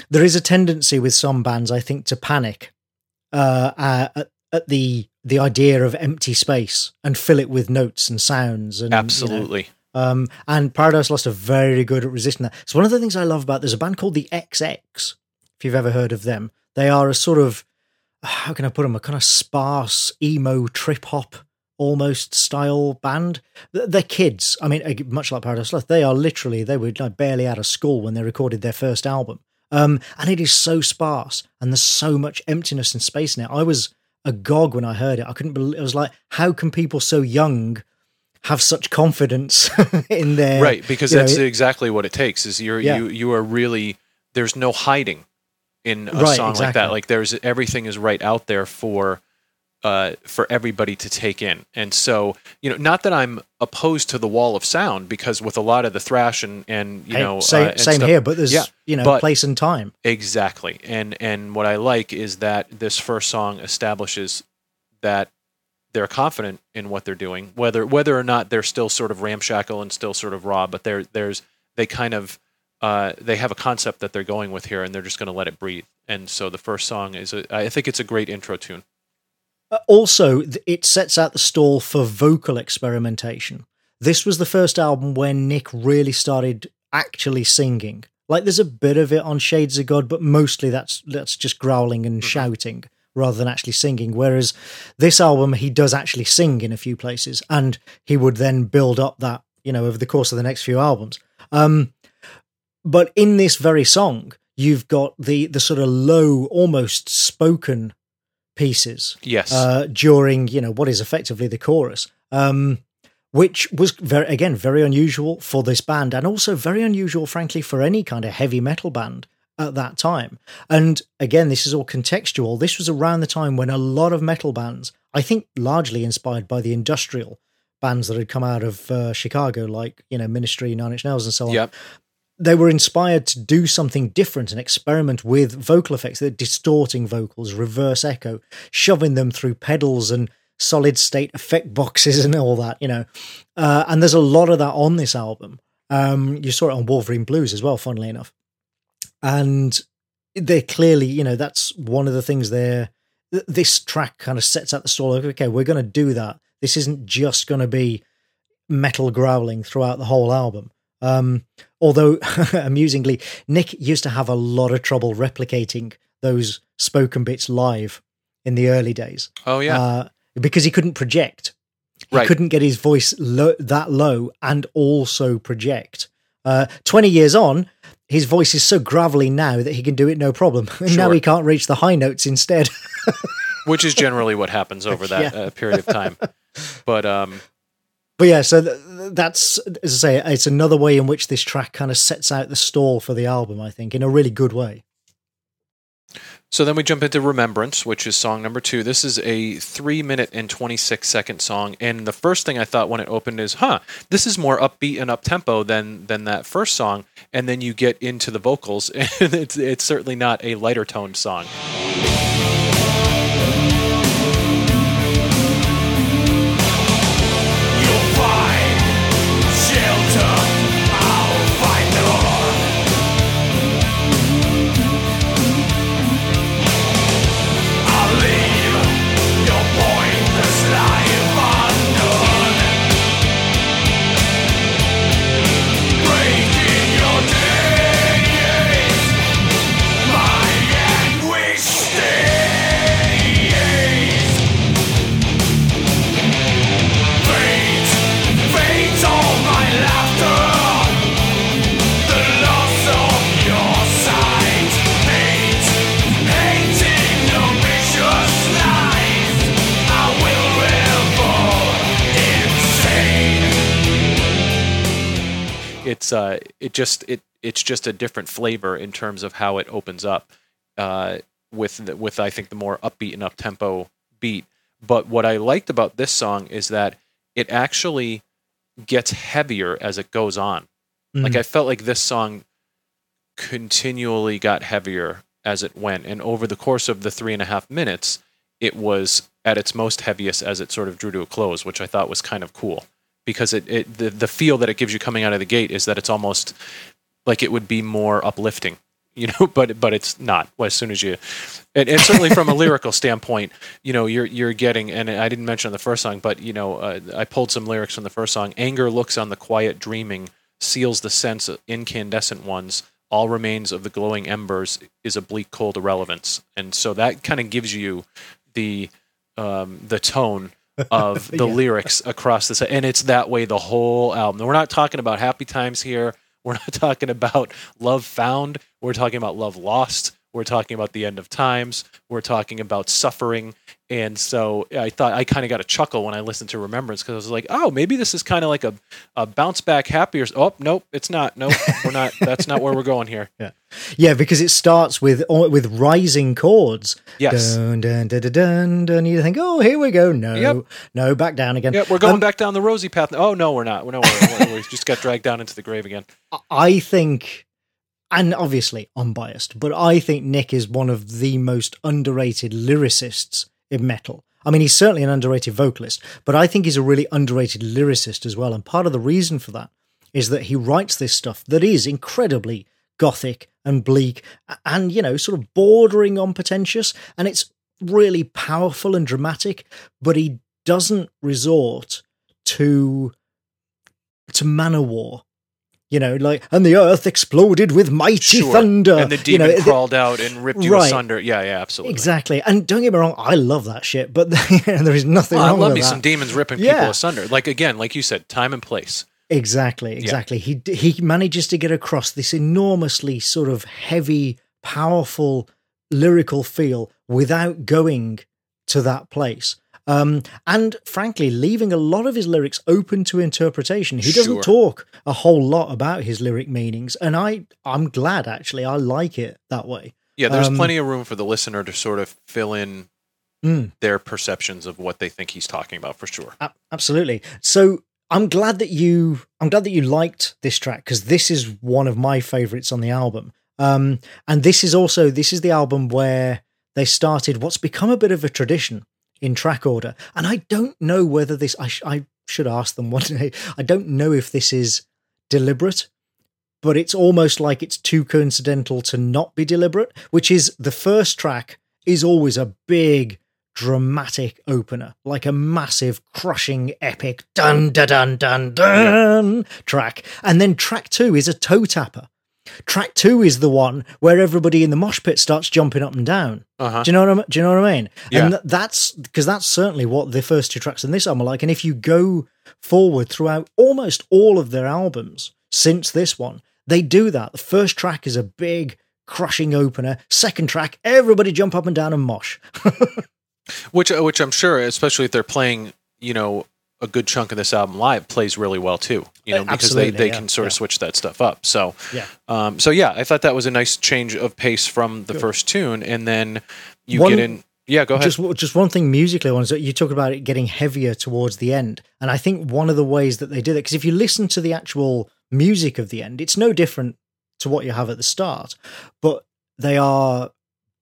There is a tendency with some bands, I think, to panic uh, uh, at, at the the idea of empty space and fill it with notes and sounds. And, you know, absolutely um, and Paradise Lost are very good at resisting that. So one of the things I love about there's a band called the XX. If you've ever heard of them, they are a sort of how can I put them? A kind of sparse emo trip hop almost style band. They're kids. I mean, much like Paradise Lost, they are literally they were like barely out of school when they recorded their first album. Um, and it is so sparse, and there's so much emptiness and space in it. I was agog when I heard it. I couldn't believe. It. I was like, how can people so young have such confidence in their right because you know, that's it- exactly what it takes is you're Yeah. you you are really there's no hiding in a Right, song like that like there's everything is right out there for uh, for everybody to take in and so you know not that i'm opposed to the wall of sound because with a lot of the thrash and and you Hey, know same, uh, same stuff- here, but there's Yeah, you know but- place and time. Exactly. And and what I like is that this first song establishes that they're confident in what they're doing, whether whether or not they're still sort of ramshackle and still sort of raw, but they're there's they kind of uh, they have a concept that they're going with here and they're just going to let it breathe. And so the first song is a, I think it's a great intro tune. Uh, Also, it sets out the stall for vocal experimentation. This was the first album where Nick really started actually singing. Like, there's a bit of it on Shades of God, but mostly that's that's just growling and shouting rather than actually singing. Whereas this album, he does actually sing in a few places, and he would then build up that you know over the course of the next few albums. Um, but in this very song, you've got the the sort of low, almost spoken pieces Yes. uh, during you know what is effectively the chorus, um, which was very again very unusual for this band, and also very unusual, frankly, for any kind of heavy metal band at that time. And again, this is all contextual. This was around the time when a lot of metal bands, I think, largely inspired by the industrial bands that had come out of uh, Chicago, like you know Ministry, Nine Inch Nails, and so on yep. They were inspired to do something different and experiment with vocal effects. They're distorting vocals, reverse echo, shoving them through pedals and solid state effect boxes and all that, you know. Uh, and there's a lot of that on this album. Um, you saw it on Wolverine Blues as well, funnily enough. And they're clearly, you know, that's one of the things there. th- This track kind of sets out the story. Like, okay, we're going to do that. This isn't just going to be metal growling throughout the whole album. Um, although, amusingly, Nick used to have a lot of trouble replicating those spoken bits live in the early days. Oh yeah. Uh, because he couldn't project. He Right. couldn't get his voice lo- that low and also project. Uh, 20 years on, his voice is so gravelly now that he can do it no problem. And now he can't reach the high notes instead. which is generally what happens over that Yeah. uh, period of time. But um, But yeah, so th- th- that's as I say, it's another way in which this track kind of sets out the stall for the album. I think in a really good way. so then we jump into Remembrance, which is song number two. This is a three minute and 26 second song. And the first thing I thought when it opened is, huh, this is more upbeat and up tempo than, than that first song. And then you get into the vocals, and it's, it's certainly not a lighter toned song. It's uh it just it it's just a different flavor in terms of how it opens up uh with the, with I think the more upbeat and up tempo beat. But what I liked about this song is that it actually gets heavier as it goes on. Like Mhm. I felt like this song continually got heavier as it went. And over the course of the three and a half minutes it was at its most heaviest as it sort of drew to a close which I thought was kind of cool because it, it the, the feel that it gives you coming out of the gate is that it's almost like it would be more uplifting you know but but it's not. Well, as soon as you and, and certainly from a lyrical standpoint you know you're you're getting and i didn't mention on the first song but you know uh, i pulled some lyrics from the first song. Anger looks on the quiet dreaming seals the sense of incandescent ones. All remains of the glowing embers is a bleak cold irrelevance. And so that kind of gives you the um, the tone of the Yeah. lyrics across this and it's that way the whole album. We're not talking about happy times here. We're not talking about love found. We're talking about love lost we're talking about the end of times we're talking about suffering and so i thought i kind of got a chuckle when i listened to remembrance because i was like oh maybe this is kind of like a, a bounce back happier oh nope it's not nope we're not that's not where we're going here Yeah, Yeah, because it starts with uh, with rising chords. Yes. Dun, dun, dun, dun, dun, dun. You think, oh, here we go. No, Yep. no, back down again. yeah we're going Um, back down the rosy path oh no we're not no, we're, we're, we just got dragged down into the grave again I think, and obviously I'm biased, but I think Nick is one of the most underrated lyricists in metal. I mean, he's certainly an underrated vocalist, but I think he's a really underrated lyricist as well. And part of the reason for that is that he writes this stuff that is incredibly gothic and bleak and, you know, sort of bordering on pretentious. And it's really powerful and dramatic, but he doesn't resort to to Manowar. You know, like, and the earth exploded with mighty Sure. thunder. and the you demon know, it- crawled out and ripped you Right. asunder yeah yeah absolutely Exactly. And don't get me wrong, I love that shit, but there is nothing Well, I love me that. some demons ripping Yeah. people asunder. Like again, like you said, time and place. Exactly, exactly. He he manages to get across this enormously sort of heavy, powerful lyrical feel without going to that place. Um, and frankly, leaving a lot of his lyrics open to interpretation. He doesn't Sure. talk a whole lot about his lyric meanings, and I I'm glad actually. I like it that way. Yeah, there's Um, plenty of room for the listener to sort of fill in Mm. their perceptions of what they think he's talking about for sure. A- absolutely. So I'm glad that you I'm glad that you liked this track because this is one of my favorites on the album. Um, and this is also this is the album where they started what's become a bit of a tradition in track order. And I don't know whether this I sh- I should ask them one day. I don't know if this is deliberate, but it's almost like it's too coincidental to not be deliberate. Which is the first track is always a big dramatic opener, like a massive, crushing, epic dun dun dun dun dun track. And then track two is a toe tapper. Track two is the one where everybody in the mosh pit starts jumping up and down. Uh-huh. Do you know what I Do you know what I mean? Yeah. And that's because that's certainly what the first two tracks in this album are like. And if you go forward throughout almost all of their albums since this one, they do that. The first track is a big crushing opener. Second track, everybody jump up and down and mosh. which uh, which I'm sure, especially if they're playing, you know, a good chunk of this album live, plays really well too. You know, Uh, because they, absolutely, they yeah, can sort of switch that stuff up. So Yeah. um, so yeah, I thought that was a nice change of pace from the first tune, and then you One- get in. Yeah, go ahead. Just just one thing musically, I want to you talk about it getting heavier towards the end, and I think one of the ways that they did it because if you listen to the actual music of the end, it's no different to what you have at the start, but they are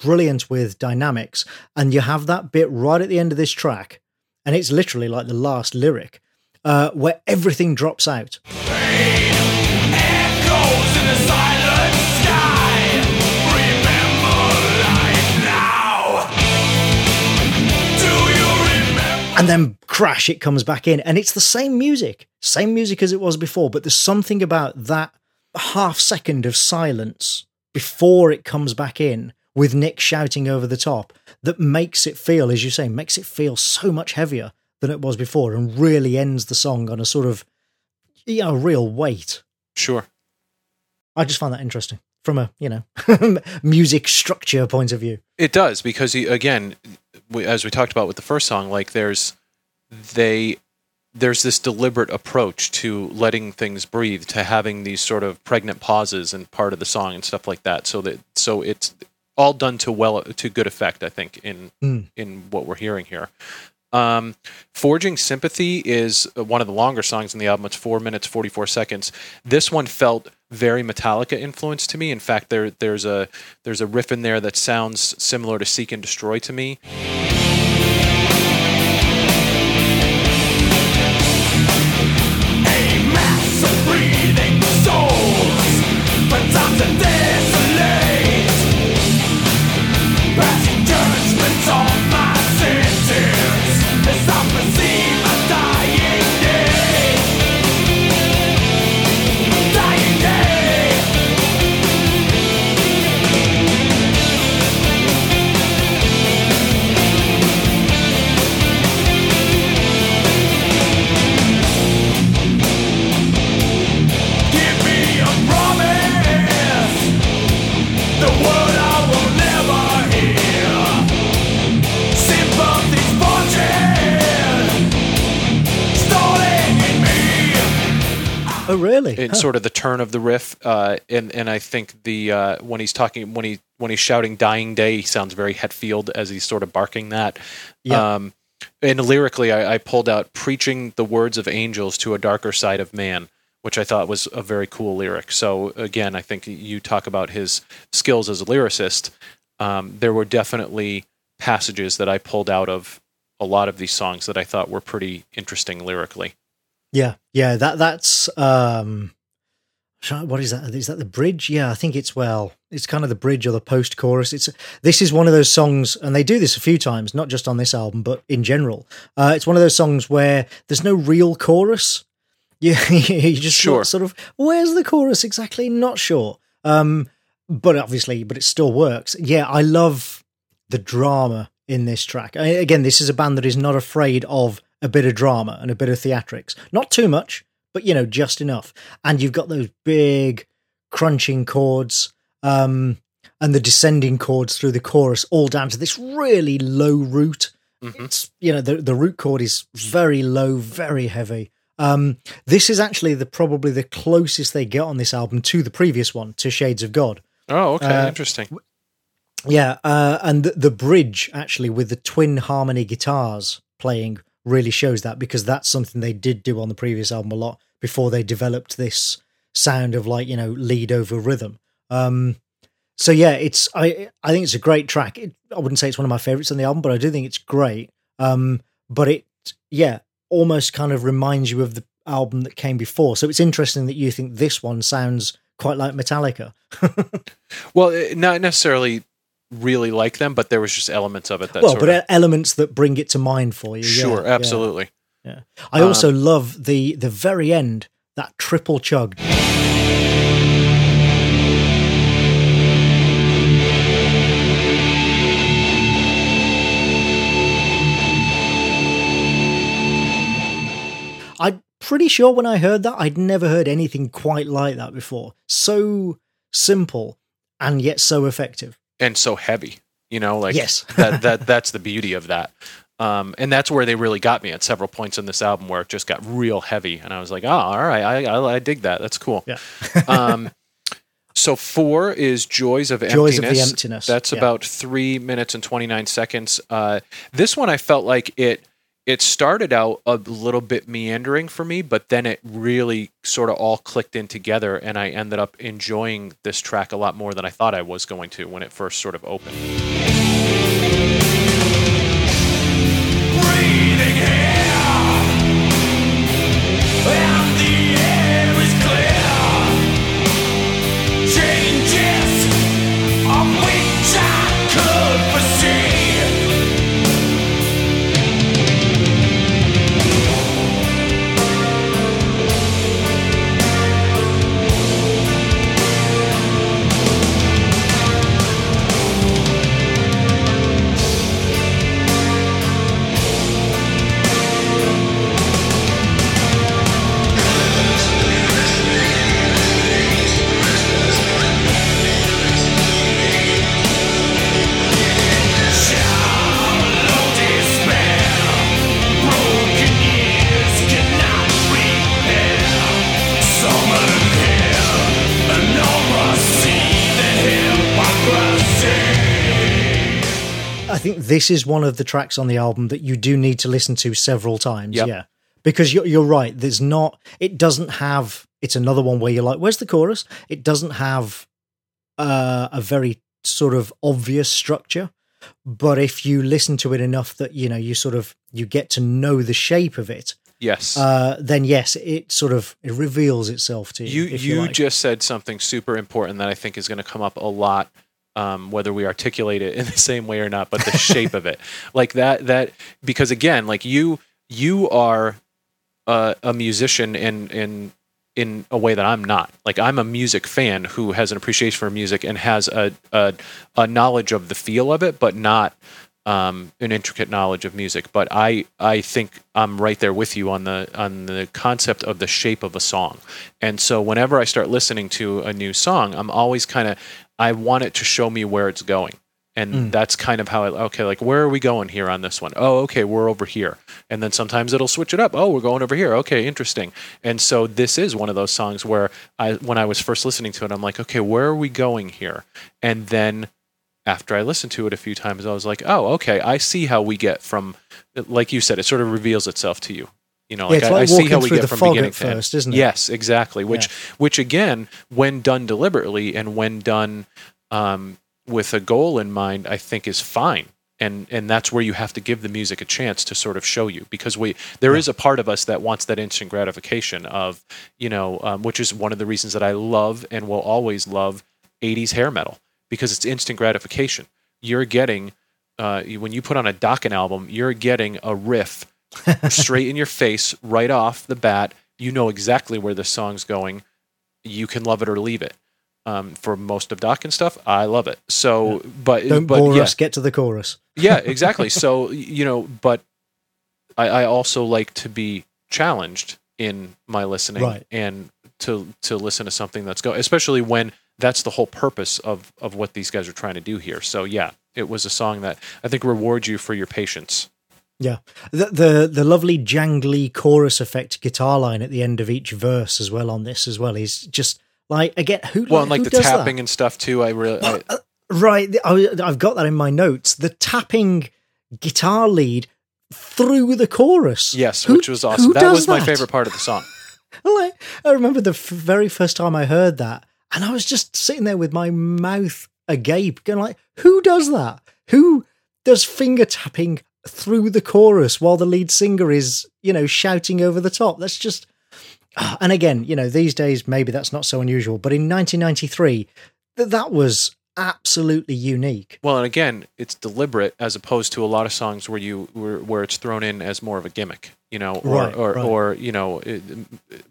brilliant with dynamics, and you have that bit right at the end of this track, and it's literally like the last lyric uh, where everything drops out. And then crash it comes back in and it's the same music same music as it was before but there's something about that half second of silence before it comes back in with nick shouting over the top that makes it feel as you say makes it feel so much heavier than it was before and really ends the song on a sort of you know real weight sure. i just find that interesting from a you know music structure point of view It does because again, as we talked about with the first song, like there's they there's this deliberate approach to letting things breathe, to having these sort of pregnant pauses and part of the song and stuff like that. So that so it's all done to well to good effect, I think, in Mm. in what we're hearing here. Um, Forging Sympathy is one of the longer songs in the album. It's four minutes forty four seconds. This one felt very Metallica influenced to me. In fact, there there's a there's a riff in there that sounds similar to Seek and Destroy to me. Really It's sort of the turn of the riff, uh, and and I think the uh, when he's talking when he when he's shouting "Dying Day," he sounds very Hetfield as he's sort of barking that. Yeah. Um, and lyrically, I, I pulled out "preaching the words of angels to a darker side of man," which I thought was a very cool lyric. So again, I think you talk about his skills as a lyricist. Um, there were definitely passages that I pulled out of a lot of these songs that I thought were pretty interesting lyrically. Yeah, yeah. That that's um, what is that? Is that the bridge? Yeah, I think it's well, it's kind of the bridge or the post chorus. It's this is one of those songs, and they do this a few times, not just on this album, but in general. Uh, it's one of those songs where there's no real chorus. You you just Sure. sort of where's the chorus exactly? Not sure. Um, but obviously, but it still works. Yeah, I love the drama in this track. I, again, this is a band that is not afraid of a bit of drama and a bit of theatrics. Not too much, but you know, just enough. And you've got those big crunching chords um, and the descending chords through the chorus, all down to this really low root. Mhm. It's you know the the root chord is very low, very heavy. Um, this is actually the probably the closest they get on this album to the previous one, to Shades of God. Oh, okay, Uh, interesting. Yeah, uh, and the, the bridge actually with the twin harmony guitars playing really shows that because that's something they did do on the previous album a lot before they developed this sound of like you know lead over rhythm. Um, so yeah, it's I I think it's a great track. It, I wouldn't say it's one of my favorites on the album, but I do think it's great. Um, but it yeah almost kind of reminds you of the album that came before. So it's interesting that you think this one sounds quite like Metallica. Well, not necessarily really like them, but there was just elements of it that well, but of, elements that bring it to mind for you. Sure, yeah, absolutely. Yeah, yeah. I um, also love the the very end that triple chug. I'm pretty sure when I heard that, I'd never heard anything quite like that before. So simple and yet so effective and so heavy. You know, like Yes. that that that's the beauty of that. Um, and that's where they really got me at several points in this album where it just got real heavy, and I was like, "Oh, all right, I I, I dig that. That's cool." Yeah. um, so four is Joys of Joys of the Emptiness. Emptiness, That's yeah. about three minutes and twenty nine seconds. Uh, this one I felt like it it started out a little bit meandering for me, but then it really sort of all clicked in together, and I ended up enjoying this track a lot more than I thought I was going to when it first sort of opened. This is one of the tracks on the album that you do need to listen to several times. Yep. Yeah. Because you're, you're right. There's not, it doesn't have, it's another one where you're like, where's the chorus? It doesn't have uh, a very sort of obvious structure. But if you listen to it enough that, you know, you sort of, you get to know the shape of it, Yes. uh, then yes, it sort of, it reveals itself to you. you you, you, like. just said something super important that I think is going to come up a lot, um, whether we articulate it in the same way or not. But the shape of it, like that that because again, like you you are uh, a musician in in in a way that I'm not. Like I'm a music fan who has an appreciation for music and has a a, a knowledge of the feel of it, but not um, an intricate knowledge of music. But I I think I'm right there with you on the on the concept of the shape of a song. And so whenever I start listening to a new song, I'm always kind of I want it to show me where it's going. And hmm. that's kind of how I okay, like where are we going here on this one? Oh, okay, we're over here. And then sometimes it'll switch it up. Oh, we're going over here. Okay, interesting. And so this is one of those songs where I when I was first listening to it, I'm like, okay, where are we going here? And then after I listened to it a few times, I was like, oh, okay, I see how we get from, like you said, it sort of reveals itself to you. You know, Yeah, like I, like I see how we get from beginning to end. isn't it? Yes, exactly. Which, which again, when done deliberately and when done um, with a goal in mind, I think is fine. And and that's where you have to give the music a chance to sort of show you because we there is a part of us that wants that instant gratification of you know um, which is one of the reasons that I love and will always love 80s hair metal because it's instant gratification. You're getting uh, when you put on a Dokken album, you're getting a riff straight in your face right off the bat. You know exactly where the song's going. You can love it or leave it. Um, for most of Dokken stuff, I love it. So, but Don't but bore yeah, us, get to the chorus. yeah, exactly. So you know, but I, I also like to be challenged in my listening Right. and to to listen to something that's go, especially when that's the whole purpose of of what these guys are trying to do here. So yeah, it was a song that I think rewards you for your patience. Yeah, the, the the lovely jangly chorus effect guitar line at the end of each verse as well on this as well is just like again who Well, and like the does that? tapping and stuff too. I really, I, uh, uh, right I, I've got that in my notes the tapping guitar lead through the chorus yes, Who- which was awesome. That was my favorite part of the song. like I remember the f- very first time I heard that and I was just sitting there with my mouth agape going like who does that who does finger tapping through the chorus while the lead singer is you know shouting over the top that's just and again you know these days maybe that's not so unusual but in 1993 th- that was absolutely unique Well, and again, it's deliberate as opposed to a lot of songs where you where, where it's thrown in as more of a gimmick, you know, or Right, or, right. or you know, it,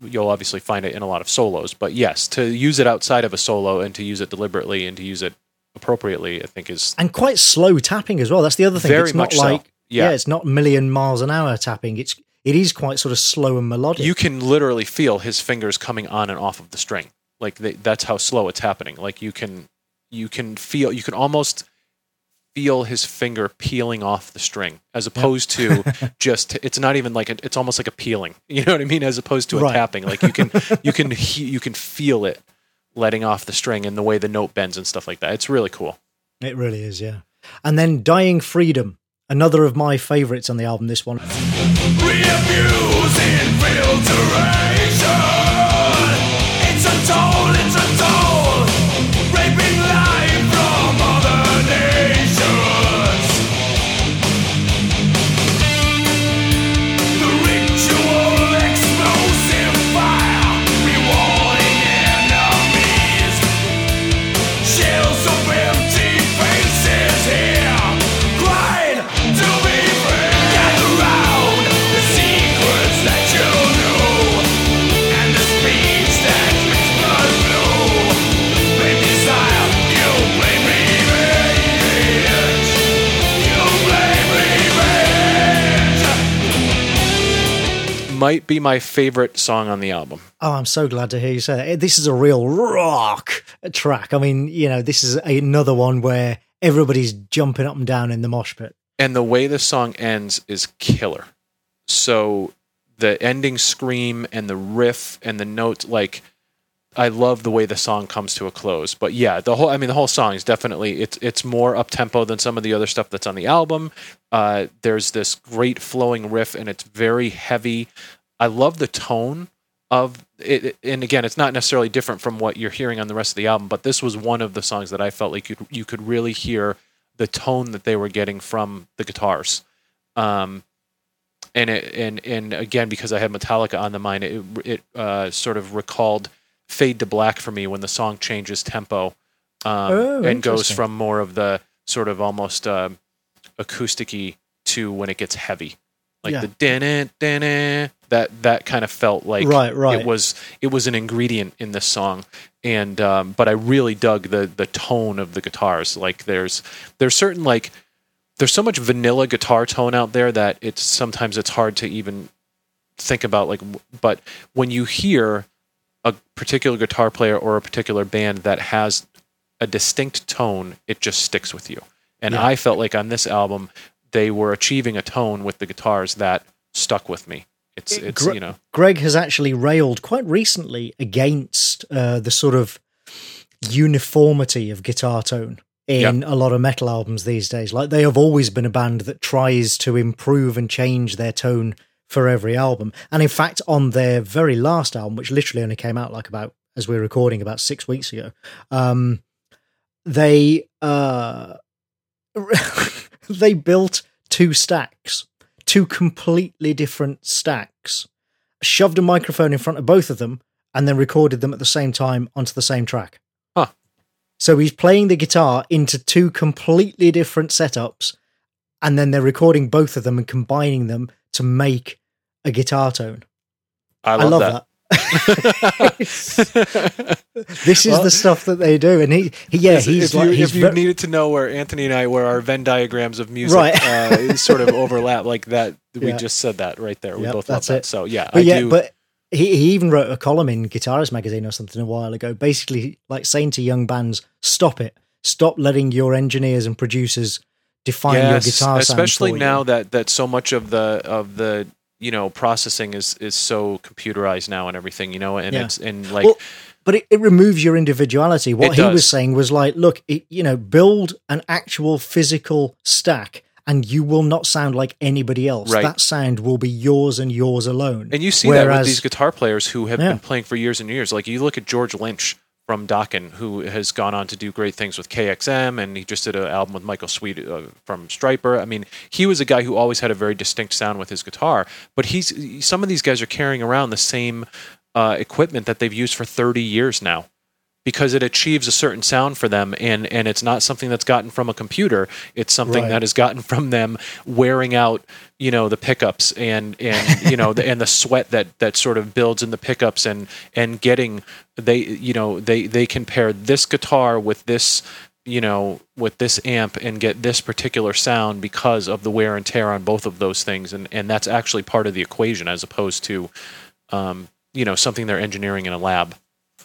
you'll obviously find it in a lot of solos. But yes, to use it outside of a solo and to use it deliberately and to use it appropriately, I think is and quite slow tapping as well that's the other thing Very it's not much so. Yeah. yeah it's not million miles an hour tapping it's it is quite sort of slow and melodic. you can literally feel his fingers coming on and off of the string. Like they, that's how slow it's happening. Like you can you can feel you can almost feel his finger peeling off the string as opposed to just it's not even like a, it's almost like a peeling. You know what I mean as opposed to a Right. tapping. Like you can you can he, you can feel it letting off the string and the way the note bends and stuff like that. It's really cool. It really is, yeah. And then Dying Freedom, another of my favourites on the album. This one, Might be my favorite song on the album. Oh, I'm so glad to hear you say that. This is a real rock track. I mean, you know, this is another one where everybody's jumping up and down in the mosh pit. and the way the song ends is killer. So the ending scream and the riff and the notes, like I love the way the song comes to a close. But yeah, the whole I mean the whole song is definitely it's it's more up tempo than some of the other stuff that's on the album. Uh, there's this great flowing riff and it's very heavy. I love the tone of it and again it's not necessarily different from what you're hearing on the rest of the album, but this was one of the songs that I felt like you you could really hear the tone that they were getting from the guitars. Um, and it, and and again because I had Metallica on the mind, it it uh, sort of recalled Fade to Black for me when the song changes tempo um, Oh, and goes from more of the sort of almost uh, acousticy to when it gets heavy, like Yeah. the din din that that kind of felt like Right, right. it was it was an ingredient in this song and um, but I really dug the the tone of the guitars like there's there's certain like there's so much vanilla guitar tone out there that it's sometimes it's hard to even think about like but when you hear a particular guitar player or a particular band that has a distinct tone it just sticks with you and Yeah. i felt like on this album they were achieving a tone with the guitars that stuck with me it's it's Gre- you know Greg has actually railed quite recently against uh, the sort of uniformity of guitar tone in a lot of metal albums these days. Like they have always been a band that tries to improve and change their tone for every album. And in fact, on their very last album, which literally only came out like about as we're recording about six weeks ago, um, they uh, they built two stacks, two completely different stacks, shoved a microphone in front of both of them, and then recorded them at the same time onto the same track. Huh. So he's playing the guitar into two completely different setups, and then they're recording both of them and combining them to make a guitar tone. i I love, love, that, that. this is Well- the stuff that they do, and he, he yeah, If- he's if like you, he's if you ver- needed to know where Antony and I where our Venn diagrams of music Right. uh, sort of overlap like that, we Yeah. just said that right there. We Yep, both love that's that. it. So yeah, but I yeah, do. but he, he even wrote a column in Guitarist magazine or something a while ago, basically like saying to young bands, "Stop it! Stop letting your engineers and producers define your yes, guitar sound especially for you." now that that so much of the of the you know processing is is so computerized now and everything. You know, and Yeah. it's and like Well, but it, it removes your individuality. What he does. was saying was like, look, it, you know, build an actual physical stack. And you will not sound like anybody else. Right. That sound will be yours and yours alone. And you see that with these guitar players who have Yeah. been playing for years and years. Like you look at George Lynch from Dokken, who has gone on to do great things with KXM, and he just did an album with Michael Sweet uh, from Stryper. I mean, he was a guy who always had a very distinct sound with his guitar. But he's some of these guys are carrying around the same uh, equipment that they've used for 30 years now. Because it achieves a certain sound for them, and, and it's not something that's gotten from a computer. It's something Right. that has gotten from them wearing out, you know, the pickups and and you know the, and the sweat that that sort of builds in the pickups and and getting they you know they they can pair this guitar with this you know, with this amp and get this particular sound because of the wear and tear on both of those things, and and that's actually part of the equation as opposed to, um, you know, something they're engineering in a lab.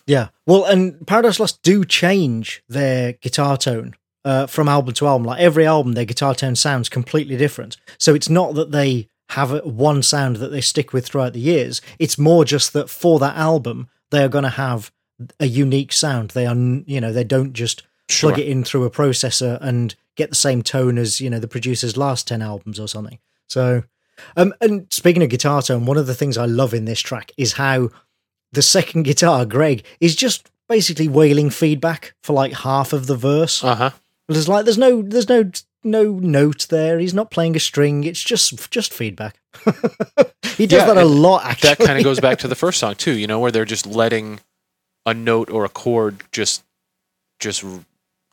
Yeah. Well, and Paradise Lost do change their guitar tone uh, from album to album. Like every album, their guitar tone sounds completely different. So it's not that they have one sound that they stick with throughout the years. It's more just that for that album, they are going to have a unique sound. They are, you know, they don't just Sure. plug it in through a processor and get the same tone as you know the producer's last 10 albums or something so um and speaking of guitar tone one of the things i love in this track is how the second guitar greg is just basically wailing feedback for like half of the verse Uh huh. there's like there's no there's no no note there he's not playing a string it's just just feedback he does Yeah, that a lot actually That kind of goes back to the first song too. You know, where they're just letting a note or a chord just just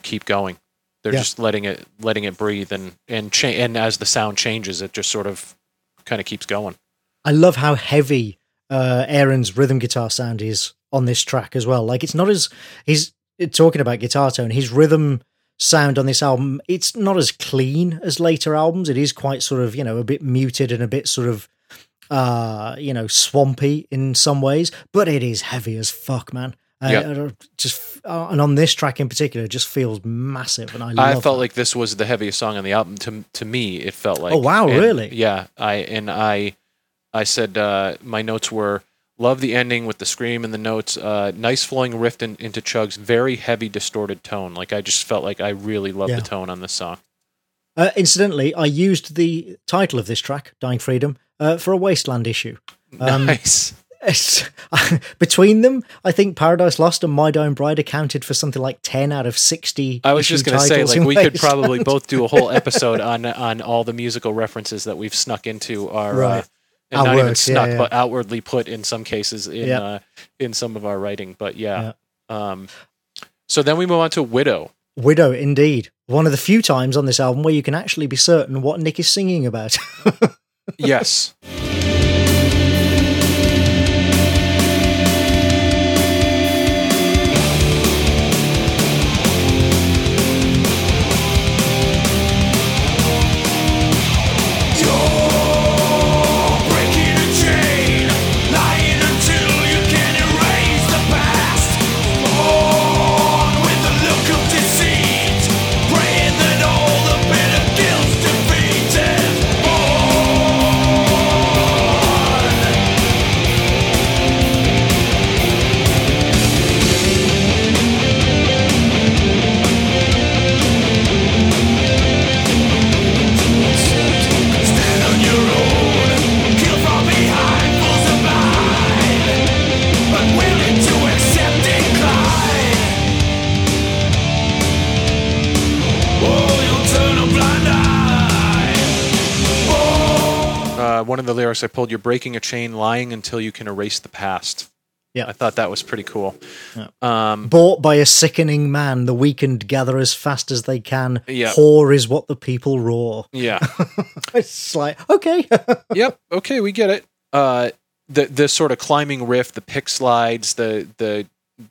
keep going. They're Yeah. just letting it letting it breathe and and cha- and as the sound changes, it just sort of kind of keeps going. I love how heavy uh, Aaron's rhythm guitar sound is on this track as well. Like it's not as he's talking about guitar tone. His rhythm sound on this album, it's not as clean as later albums. It is quite sort of you know a bit muted and a bit sort of uh you know swampy in some ways, but it is heavy as fuck, man. Uh, Yeah. uh, just uh, and on this track in particular, it just feels massive, and I I felt that. like this was the heaviest song on the album. To to me, it felt like. Oh, wow, and- really? Yeah. I and I, I said uh, my notes were love the ending with the scream and the notes. Uh, nice flowing riff in, into Chug's very heavy distorted tone. Like I just felt like I really loved Yeah. the tone on this song. Uh, incidentally, I used the title of this track, "Dying Freedom," uh, for a Wasteland issue. Um, nice. Between them, I think Paradise Lost and My Dying Bride accounted for something like ten out of sixty. I was just gonna say, like we could probably both do a whole episode on on all the musical references that we've snuck into our. Uh, Right. And Our not even works, yeah, snuck, yeah. but outwardly put in some cases in Yeah. uh, in some of our writing. But yeah. Um, so then we move on to Widow. Widow, indeed, one of the few times on this album where you can actually be certain what Nick is singing about. Yes. One of the lyrics I pulled: "You're breaking a chain, lying until you can erase the past." Yeah. I thought that was pretty cool. Yeah. Um, Bought by a sickening man, the weakened gather as fast as they can. Yeah. Whore is what the people roar. yeah. It's like okay, yep. Okay, we get it. Uh, the the sort of climbing riff, the pick slides, the the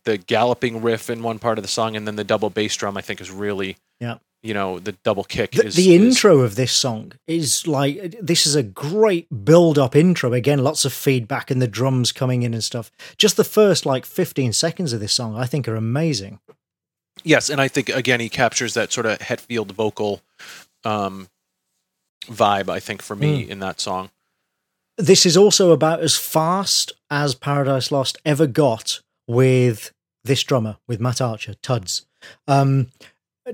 the galloping riff in one part of the song, and then the double bass drum. I think is really, Yeah. You know, the double kick. the, is, the is- intro of this song is like this is a great build-up intro. Again, lots of feedback and the drums coming in and stuff. Just the first like fifteen seconds of this song, I think, are amazing. Yes, and I think again he captures that sort of Hetfield vocal um, vibe. I think for me Hmm. in that song. this is also about as fast as Paradise Lost ever got with this drummer, with Matt Archer, Tuds. Um,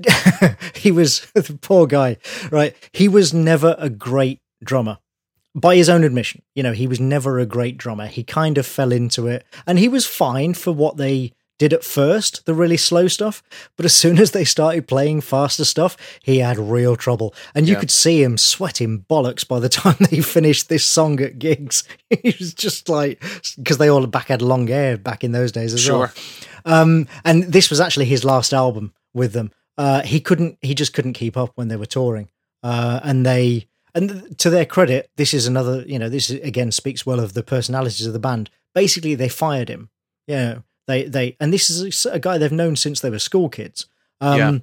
he was the poor guy, right? He was never a great drummer. By his own admission, you know, he was never a great drummer. He kind of fell into it, and he was fine for what they did at first, the really slow stuff. But as soon as they started playing faster stuff, he had real trouble. And you Yeah. could see him sweating bollocks by the time they finished this song at gigs. he was just like, because they all back had long hair back in those days as well. Sure. Um, and this was actually his last album with them. Uh, he couldn't, he just couldn't keep up when they were touring. Uh, and they, and to their credit, this is another, you know, this again speaks well of the personalities of the band. Basically, they fired him. You know, they, they, and this is a, guy they've known since they were school kids. Um, Yeah.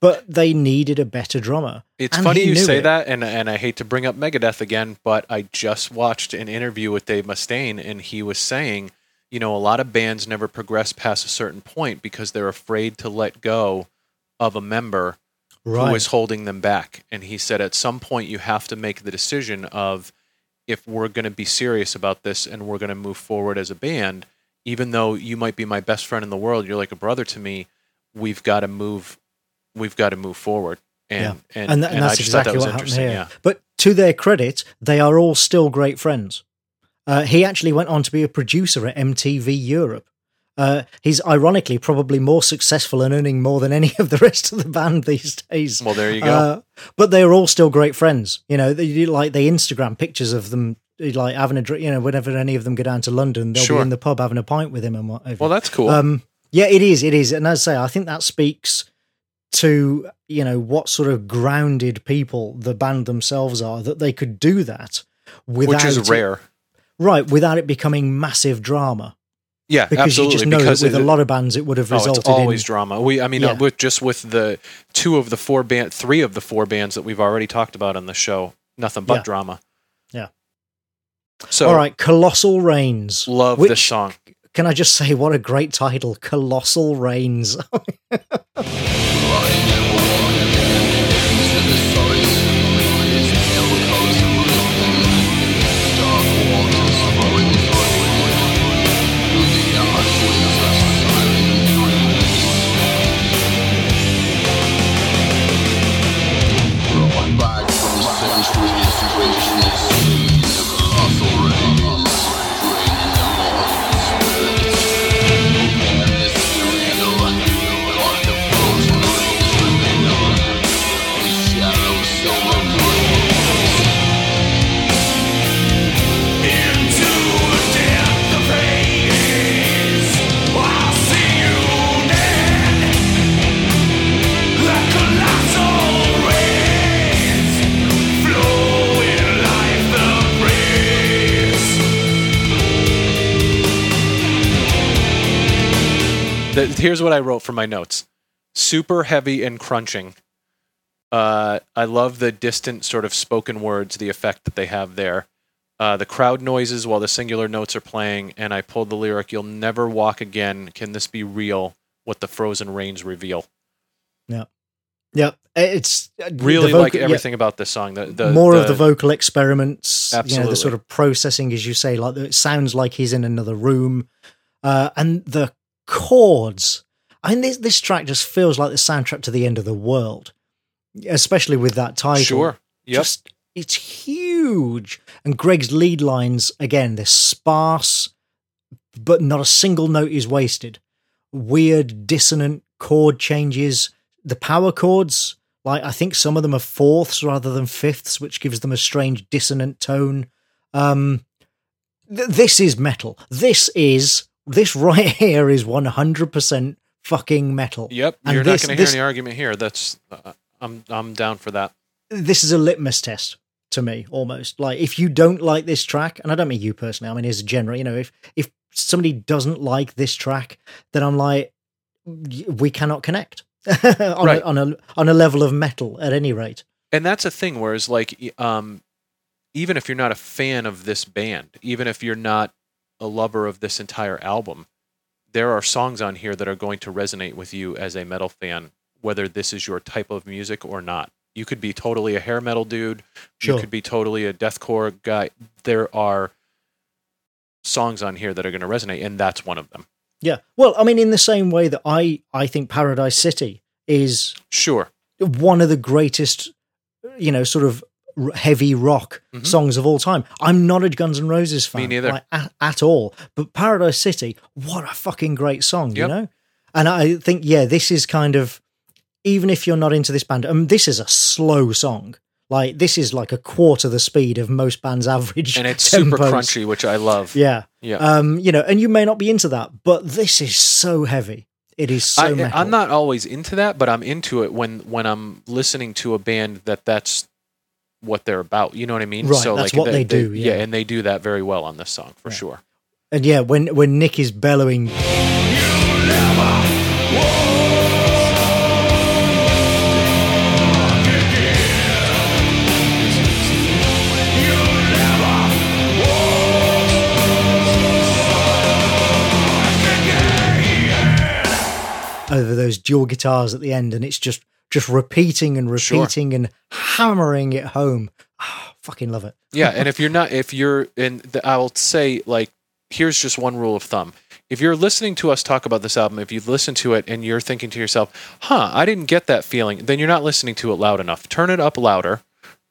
but they needed a better drummer. It's And funny you say it. that, and and I hate to bring up Megadeth again, but I just watched an interview with Dave Mustaine, and he was saying, you know, a lot of bands never progress past a certain point because they're afraid to let go of a member Right. who is holding them back. And he said, at some point, you have to make the decision of if we're going to be serious about this and we're going to move forward as a band, even though you might be my best friend in the world, you're like a brother to me. We've got to move. We've got to move forward. And and, and, tha- and I that's exactly that what happened here. Yeah. But to their credit, they are all still great friends. Uh, he actually went on to be a producer at MTV Europe. Uh, he's ironically probably more successful and earning more than any of the rest of the band these days. Well, there you go. Uh, but they are all still great friends. You know, they like they Instagram pictures of them, like having a drink. You know, whenever any of them go down to London, they'll Sure. be in the pub having a pint with him and whatever. well, that's cool. Um, yeah, it is. It is, and as I say, I think that speaks to you know what sort of grounded people the band themselves are that they could do that without which is rare. right? Without it becoming massive drama, Yeah, because absolutely. you just know because that with it- a lot of bands it would have Oh, resulted it's always in drama. We, I mean, uh, Yeah. with just with the two of the four band, three of the four bands that we've already talked about on the show, nothing but Yeah. drama. Yeah. So, all right. Colossal Rains. love Which- this song. Can I just say what a great title, Colossal Rains. The, here's what I wrote for my notes: super heavy and crunching. Uh, I love the distant sort of spoken words, the effect that they have there. Uh, the crowd noises while the singular notes are playing, and I pulled the lyric, "You'll never walk again. Can this be real? What the frozen rains reveal." yeah, Yeah. it's uh, Really vocal- like yeah, everything about this song. The, the more of the- the vocal experiments, you know, the sort of processing, as you say, like it sounds like he's in another room, uh, and the chords. I mean, this this track just feels like the soundtrack to the end of the world, especially with that title. Sure. Yep. Just it's huge, and Greg's lead lines again they're sparse, but not a single note is wasted. Weird dissonant chord changes. The power chords, like I think some of them are fourths rather than fifths, which gives them a strange dissonant tone. Um, th- this is metal. This is this right here is one hundred percent fucking metal. Yep. And You're this- not going to hear this- any argument here. That's uh, I'm I'm down for that. this is a litmus test to me almost like if you don't like this track and i don't mean you personally i mean as a general you know if if somebody doesn't like this track then i'm like we cannot connect on, Right. a, on a on a level of metal at any rate and that's a thing whereas like um even if you're not a fan of this band even if you're not a lover of this entire album there are songs on here that are going to resonate with you as a metal fan whether this is your type of music or not. You could be totally a hair metal dude. Sure. you could be totally a deathcore guy. There are songs on here that are going to resonate and that's one of them. Yeah. Well i mean in the same way that i i think paradise city is sure. one of the greatest you know sort of heavy rock Mhm. songs of all time. I'm not a guns n' roses fan neither. like, at, at all. But paradise city what a fucking great song you know? And i think yeah this is kind of even if you're not into this band um, this is a slow song. Like this is like a quarter the speed of most bands average and it's super crunchy which i love. Yeah. Yeah. Um you know and you may not be into that but this is so heavy. It is so I. I'm not always into that, but I'm into it when when I'm listening to a band that that's what they're about. You know what I mean? Right, so that's like, what they, they do. They, yeah. yeah. and they do that very well on this song for yeah. sure. And yeah, when when Nick is bellowing. over those dual guitars at the end, and it's just just repeating and Sure. repeating and hammering it home. Ah, fucking love it. yeah, and if you're not, if you're in, the, I will say like, here's just one rule of thumb. If you're listening to us talk about this album, if you've listened to it and you're thinking to yourself, "Huh, I didn't get that feeling," then you're not listening to it loud enough. Turn it up louder,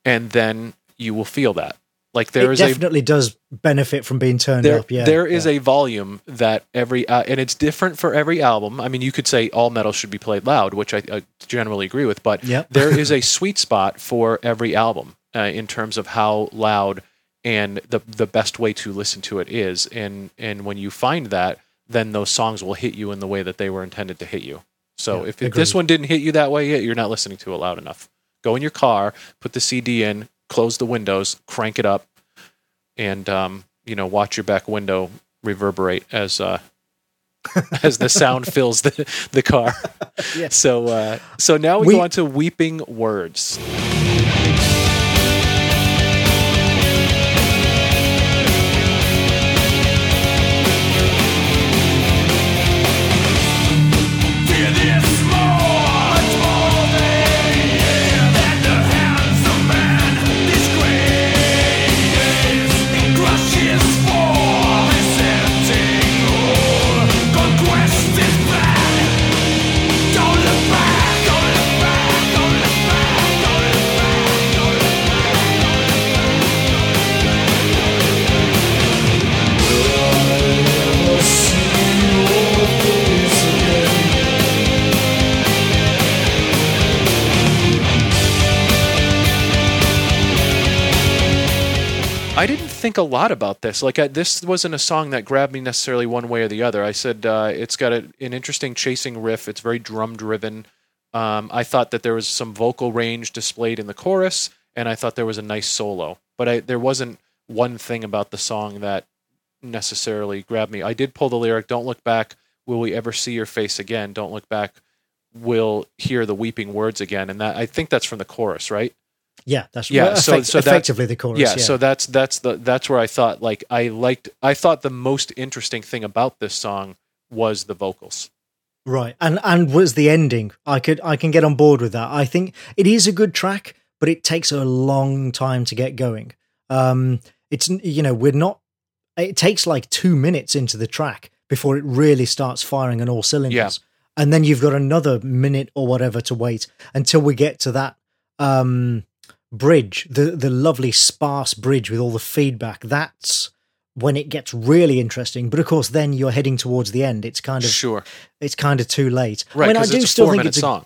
and then you will feel that. Like there it is a definitely does benefit from being turned there, up. Yeah, there is yeah. a volume that every uh, and it's different for every album. I mean, you could say all metal should be played loud, which I, I generally agree with, but Yep. there is a sweet spot for every album uh, in terms of how loud and the the best way to listen to it is. And and when you find that, then those songs will hit you in the way that they were intended to hit you. So Yeah, if, if this one didn't hit you that way yet, you're not listening to it loud enough. Go in your car, put the CD in, close the windows, crank it up, and um, you know watch your back window reverberate as uh, as the sound fills the the car. Yes. So uh, so now we, We- go on to weeping words. I didn't think a lot about this. Like I, this wasn't a song that grabbed me necessarily one way or the other. I said uh, it's got a, an interesting chasing riff. It's very drum driven. Um, I thought that there was some vocal range displayed in the chorus, and I thought there was a nice solo. But I, there wasn't one thing about the song that necessarily grabbed me. I did pull the lyric, "Don't look back. Will we ever see your face again? Don't look back. We'll hear the weeping words again." And that I think that's from the chorus, right? Yeah, that's Yeah, well, so- effect- so that- effectively the chorus. yeah, Yeah, so that's that's the that's where I thought like I liked I thought the most interesting thing about this song was the vocals. Right. And and was the ending. I could I can get on board with that. I think it is a good track, but it takes a long time to get going. Um it's you know, we're not it takes like 2 minutes into the track before it really starts firing on all cylinders. Yeah. And then you've got another minute or whatever to wait until we get to that um bridge, the the lovely sparse bridge with all the feedback. That's when it gets really interesting. But of course, then you're heading towards the end. It's kind of Sure, it's kind of too late. right? I mean, I do still think it's a, song.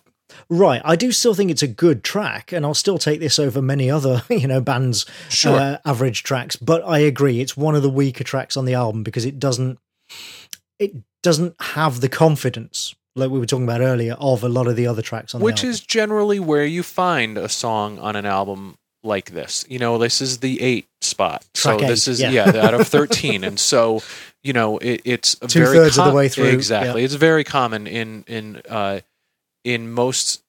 right. I do still think it's a good track, and I'll still take this over many other you know bands' Sure. uh, average tracks. But I agree, it's one of the weaker tracks on the album because it doesn't it doesn't have the confidence like we were talking about earlier of a lot of the other tracks on which the album. is generally where you find a song on an album like this. You know, this is the eight spot. Track so this is yeah. yeah, out of thirteen, and so you know it, it's a very Two-thirds of the way through, Exactly, it's very common in in uh, in most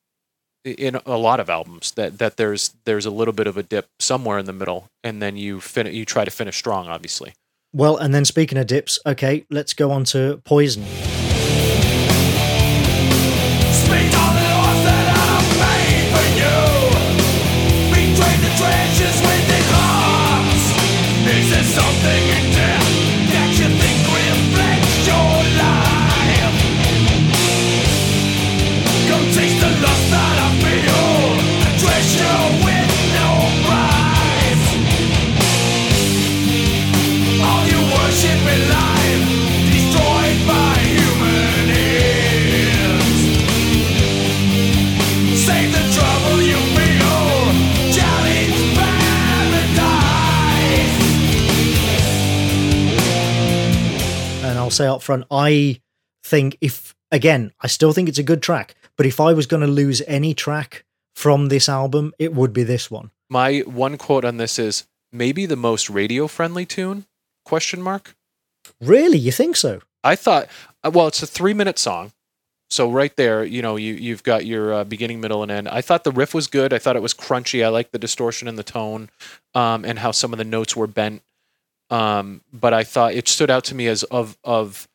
in a lot of albums that that there's there's a little bit of a dip somewhere in the middle, and then you fin- you try to finish strong, obviously. well, and then speaking of dips, okay, let's go on to Poison. I'll say up front, I think if again, I still think it's a good track, but if I was going to lose any track from this album, it would be this one. My one quote on this is maybe the most radio friendly tune? Question mark. Really, you think so? I thought, uh, well, it's a three minute song. So right there, you know, you you've got your uh, beginning, middle, and end. I thought the riff was good. I thought it was crunchy. I liked the distortion and the tone, um, and how some of the notes were bent. Um, but I thought it stood out to me as of of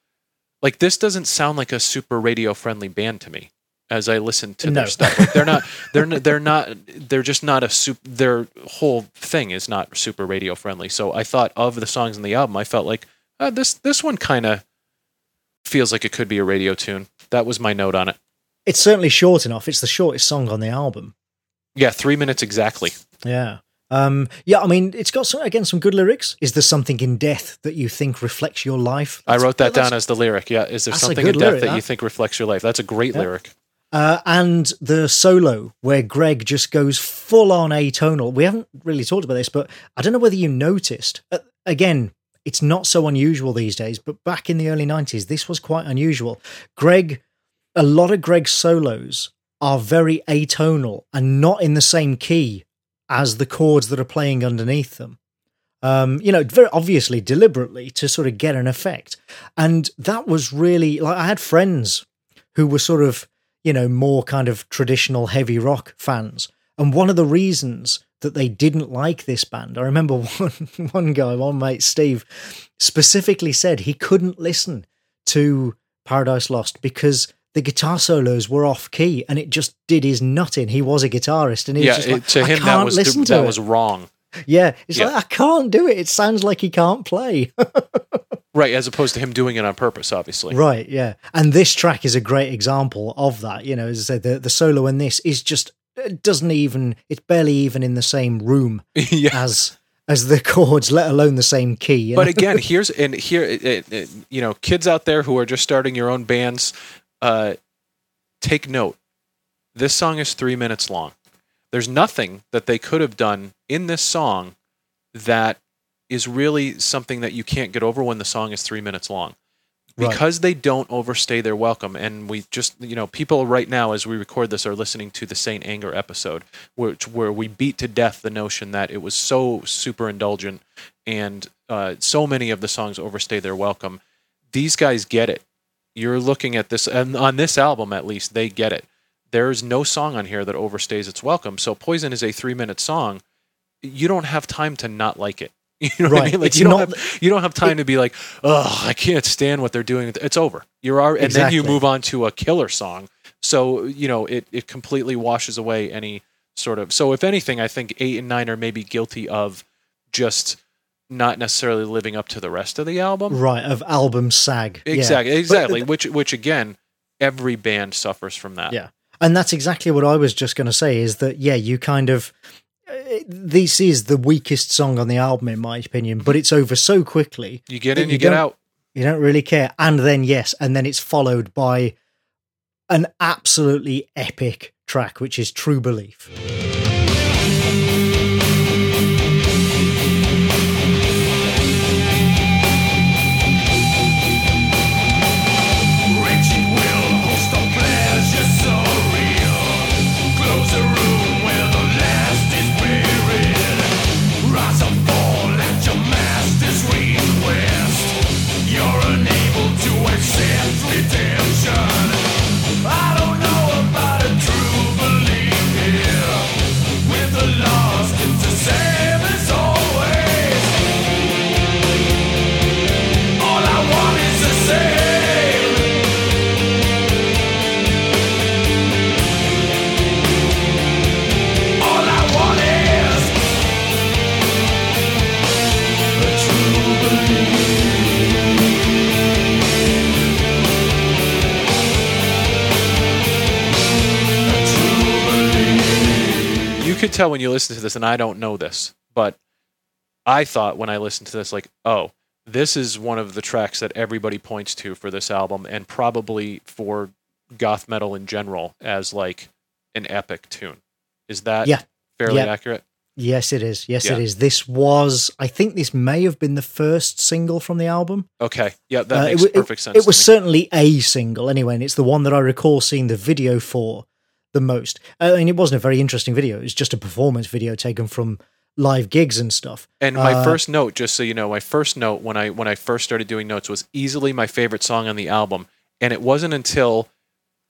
like this doesn't sound like a super radio friendly band to me. as I listened to No. their stuff. Like they're not they're they're not they're just not a super their whole thing is not super radio friendly. So I thought of the songs in the album, I felt like uh, this this one kind of feels like it could be a radio tune. That was my note on it. It's certainly short enough. It's the shortest song on the album. Yeah, three minutes exactly. Yeah. Um, yeah, I mean, it's got some, again some good lyrics. Is there something in death that you think reflects your life? I wrote that that's- down as the lyric. Yeah, is there something in death lyric, that that. you think reflects your life? That's a great Yeah. lyric. Uh, and the solo where Greg just goes full on atonal. We haven't really talked about this, but I don't know whether you noticed. Uh, again, it's not so unusual these days, but back in the early 90s, this was quite unusual. Greg, a lot of Greg's solos are very atonal and not in the same key as the chords that are playing underneath them. Um, you know, very obviously, deliberately to sort of get an effect. And that was really like I had friends who were sort of you know, more kind of traditional heavy rock fans. And one of the reasons that they didn't like this band, I remember one one guy, one mate, Steve, specifically said he couldn't listen to Paradise Lost because the guitar solos were off key and it just did his nutting. He was a guitarist and he Yeah, was just it- like, to I him can't that was listen to that it. was wrong. yeah, it's Yeah. like I can't do it. It sounds like he can't play. Right, as opposed to him doing it on purpose, obviously. Right, yeah. And this track is a great example of that. You know, as I said, the, the solo in this is just it doesn't even it's barely even in the same room yeah. as as the chords, let alone the same key. you But again, here's and here, it, it, it- you know, kids out there who are just starting your own bands, uh, take note. This song is three minutes long. There's nothing that they could have done in this song that is really something that you can't get over when the song is three minutes long. Right. Because they don't overstay their welcome, and we just, you know, people right now as we record this are listening to the Saint Anger episode, which where we beat to death the notion that it was so super indulgent and uh, so many of the songs overstay their welcome. These guys get it. You're looking at this, and on this album at least, they get it. There's no song on here that overstays its welcome. So Poison is a three minute song. You don't have time to not like it. You know what I mean? Like It's you don't not- have you don't have time to be like, oh, I can't stand what they're doing. It's over. You're already, and then you move on to a killer song. So you know it it completely washes away any sort of. So if anything, I think eight and nine are maybe guilty of just not necessarily living up to the rest of the album. right of album sag. Yeah. Exactly, But exactly. th- which which again, every band suffers from that. Yeah. And that's exactly what I was just going to say is that, yeah, you kind of. uh, This is the weakest song on the album, in my opinion, but it's over so quickly. You get in, you, get out. You don't really care. And then, yes, and then it's followed by an absolutely epic track, which is True Belief. Could tell when you listen to this, and I don't know this, but I thought when I listened to this, like, oh, this is one of the tracks that everybody points to for this album, and probably for goth metal in general as like an epic tune. Is that Yeah. fairly Yeah. accurate? Yes, it is. Yes, Yeah. it is. This was, I think this may have been the first single from the album. Okay, yeah, that Uh, makes it, perfect it, sense. It to was me. certainly a single anyway, and it's the one that I recall seeing the video for the most. Uh, and it wasn't a very interesting video. It was just a performance video taken from live gigs and stuff. And my Uh, first note, just so you know, my first note when I when I first started doing notes was easily my favorite song on the album, and it wasn't until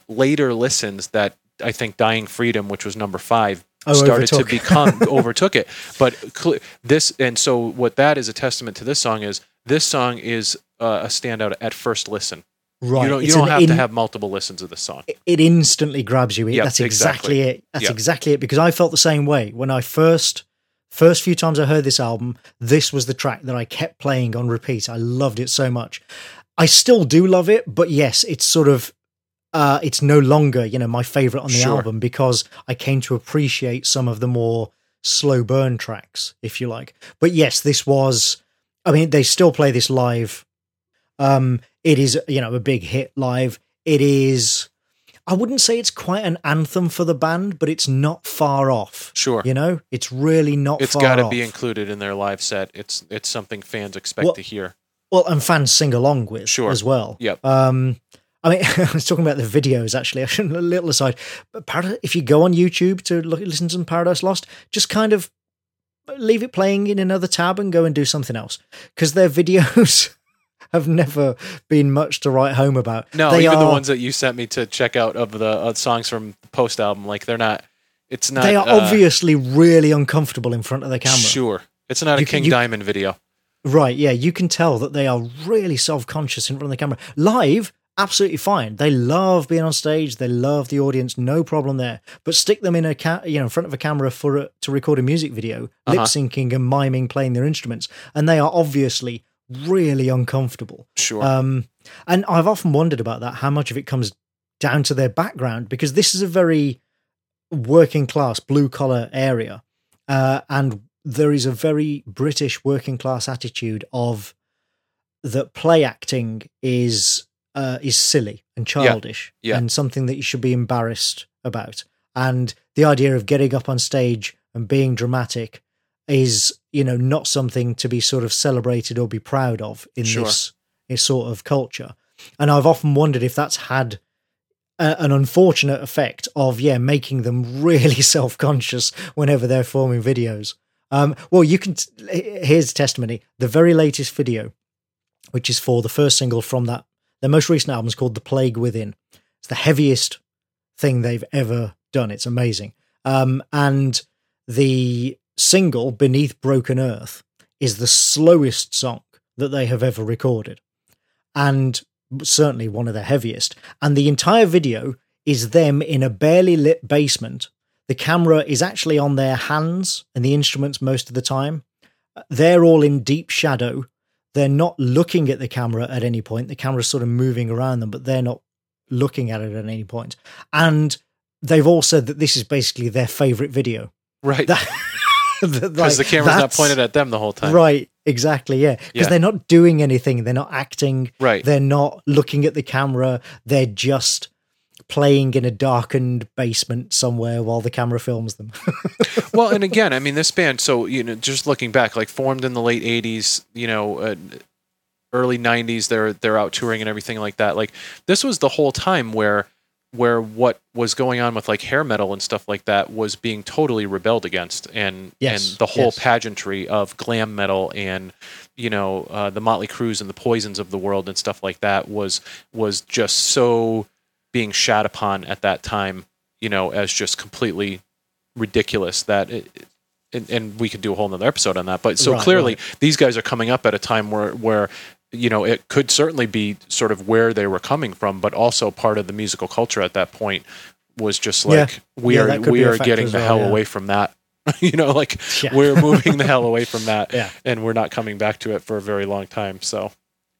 later listens that I think "Dying Freedom," which was number five, Oh, started to become overtook it. But cl- this, and so what that is a testament to this song is this song is uh, a standout at first listen. Right. You don't you don't have to have multiple listens of this song. it instantly grabs you. Yep, That's exactly, exactly. it. That's Yep. exactly it. Because I felt the same way when I first first few times I heard this album. This was the track that I kept playing on repeat. I loved it so much. I still do love it, but yes, it's sort of uh, it's no longer you know my favorite on the Sure. album because I came to appreciate some of the more slow burn tracks, if you like. But yes, this was. I mean, they still play this live. Um, it is you know a big hit live. It is. I wouldn't say it's quite an anthem for the band, but it's not far off. Sure. You know, it's really not. It's far got to be included in their live set. It's it's something fans expect Well- to hear. well, and fans sing along with Sure. as well. Yep. Um, I mean, I was talking about the videos actually. I shouldn't a little aside, but Parad- if you go on YouTube to look, listen to some Paradise Lost, just kind of leave it playing in another tab and go and do something else because their videos have never been much to write home about. No, they even the ones that you sent me to check out of the uh, songs from the post album, like they're not. It's not. they are uh, obviously really uncomfortable in front of the camera. Sure, it's not a You can- King you- Diamond video. Right, yeah, you can tell that they are really self-conscious in front of the camera. Live, absolutely fine. They love being on stage. They love the audience. No problem there. But stick them in a ca- you know in front of a camera for a, to record a music video, Uh-huh. lip syncing and miming, playing their instruments, and they are obviously really uncomfortable. Sure. Um, and I've often wondered about that, how much of it comes down to their background, because this is a very working class, blue collar area. Uh, and there is a very British working class attitude of that play acting is uh, is silly and childish yeah. and something that you should be embarrassed about. And the idea of getting up on stage and being dramatic is, you know, not something to be sort of celebrated or be proud of in Sure. this, this sort of culture. And I've often wondered if that's had a, an unfortunate effect of, yeah, making them really self conscious whenever they're forming videos. Um, well, you can. T- here's testimony. The very latest video, which is for the first single from that their most recent album, is called "The Plague Within." It's the heaviest thing they've ever done. It's amazing. Um, and the single "Beneath Broken Earth" is the slowest song that they have ever recorded, and certainly one of the heaviest. And the entire video is them in a barely lit basement. The camera is actually on their hands and the instruments most of the time. They're all in deep shadow. They're not looking at the camera at any point. The camera's sort of moving around them, but they're not looking at it at any point. And they've all said that this is basically their favorite video. right. That, Because the camera's not pointed at them the whole time. Right, exactly, yeah. Because Yeah. they're not doing anything. They're not acting. Right. They're not looking at the camera. They're just playing in a darkened basement somewhere while the camera films them. well, and again, I mean, this band. So you know, just looking back, like formed in the late '80s, you know, uh, early '90s, they're they're out touring and everything like that. Like this was the whole time where where what was going on with like hair metal and stuff like that was being totally rebelled against, and Yes, and the whole yes. pageantry of glam metal and you know uh, the Motley Crues and the Poisons of the world and stuff like that was was just so being shat upon at that time, you know, as just completely ridiculous that it, and, and we could do a whole nother episode on that. But so Right, clearly, right. these guys are coming up at a time where where you know it could certainly be sort of where they were coming from, but also part of the musical culture at that point was just Yeah. like we Yeah, are we are getting the well, hell yeah. away from that. you know, like Yeah. we're moving the hell away from that, Yeah. and we're not coming back to it for a very long time. So,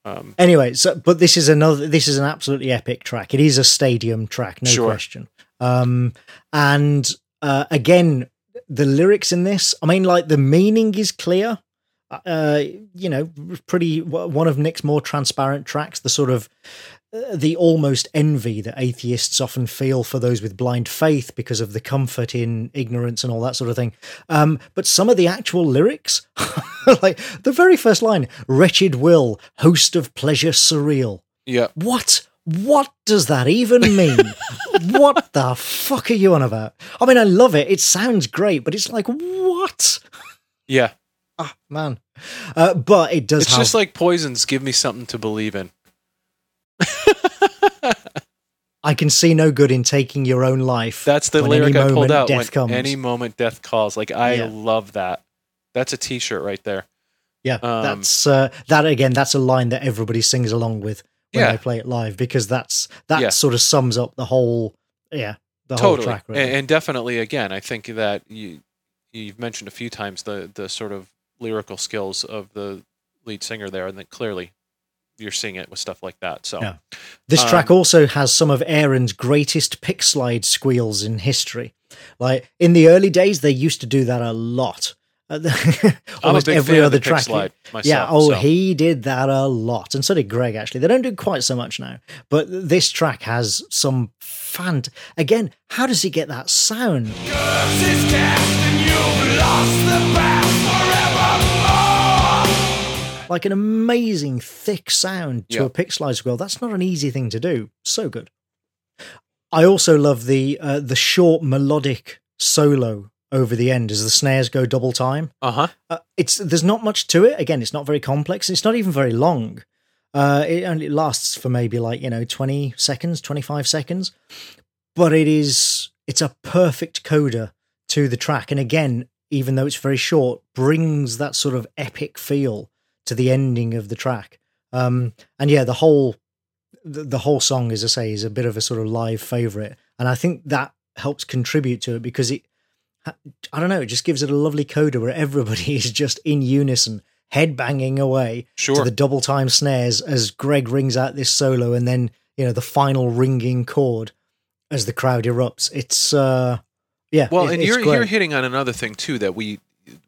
um, anyway, so but this is another. This is an absolutely epic track. It is a stadium track, no Sure. question. Um, and uh, again, the lyrics in this. I mean, like the meaning is clear. Uh, you know, pretty one of Nick's more transparent tracks. The sort of uh, the almost envy that atheists often feel for those with blind faith because of the comfort in ignorance and all that sort of thing. Um, but some of the actual lyrics, like the very first line, "Wretched will, host of pleasure surreal." yeah, What? What does that even mean? what the fuck are you on about? I mean, I love it. It sounds great, but it's like what? yeah. Ah, man. Uh, but it does It's have. just like poisons. Give me something to believe in. I can see no good in taking your own life. That's the lyric I pulled moment out. Death when comes. any moment death calls. Like I Yeah. love that. That's a T-shirt right there. yeah, um, that's uh, that again. That's a line that everybody sings along with when Yeah. they play it live because that's that Yeah. sort of sums up the whole yeah the whole track. Really. and, and definitely again i think that you you've mentioned a few times the the sort of lyrical skills of the lead singer there and that clearly you're seeing it with stuff like that so Yeah. This Um, track also has some of Aaron's greatest pick slide squeals in history. Like in the early days, they used to do that a lot. I'm a Almost every other track. slide myself yeah, oh, so. he did that a lot, and so did Greg. Actually, they don't do quite so much now, but this track has some fant. Again, how does he get that sound? Like an amazing thick sound to Yeah. a slide squeal. That's not an easy thing to do. So good. I also love the uh, the short melodic solo over the end as the snares go double time. uh-huh Uh, it's there's not much to it. Again, it's not very complex. It's not even very long. Uh, it only lasts for maybe like you know twenty seconds, twenty five seconds, but it is it's a perfect coda to the track. And again, even though it's very short, brings that sort of epic feel to the ending of the track. Um, and yeah, the whole the, the whole song, as I say, is a bit of a sort of live favorite, and I think that helps contribute to it because it I don't know, it just gives it a lovely coda where everybody is just in unison, head banging away sure to the double time snares as Greg rings out this solo and then, you know, the final ringing chord as the crowd erupts. It's uh yeah. Well, it- and you're great. you're hitting on another thing too that we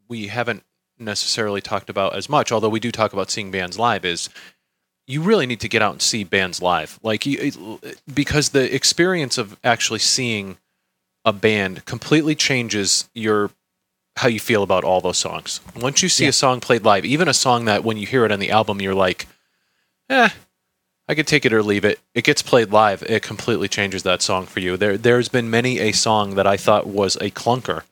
we haven't necessarily talked about as much, although we do talk about seeing bands live. Is you really need to get out and see bands live, like you, because the experience of actually seeing a band completely changes your how you feel about all those songs. Once you see Yeah. a song played live, even a song that when you hear it on the album, you're like, eh. I could take it or leave it. It gets played live. It completely changes that song for you. There, there's been many a song that I thought was a clunker,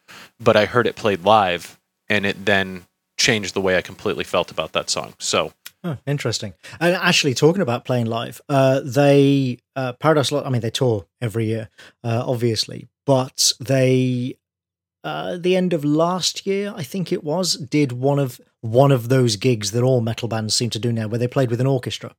but I heard it played live, and it then changed the way I completely felt about that song. So, Oh, interesting. And actually, talking about playing live, uh, they uh, Paradise Lost. I mean, they tour every year, uh, obviously, but they uh, the end of last year, I think it was, did one of one of those gigs that all metal bands seem to do now, where they played with an orchestra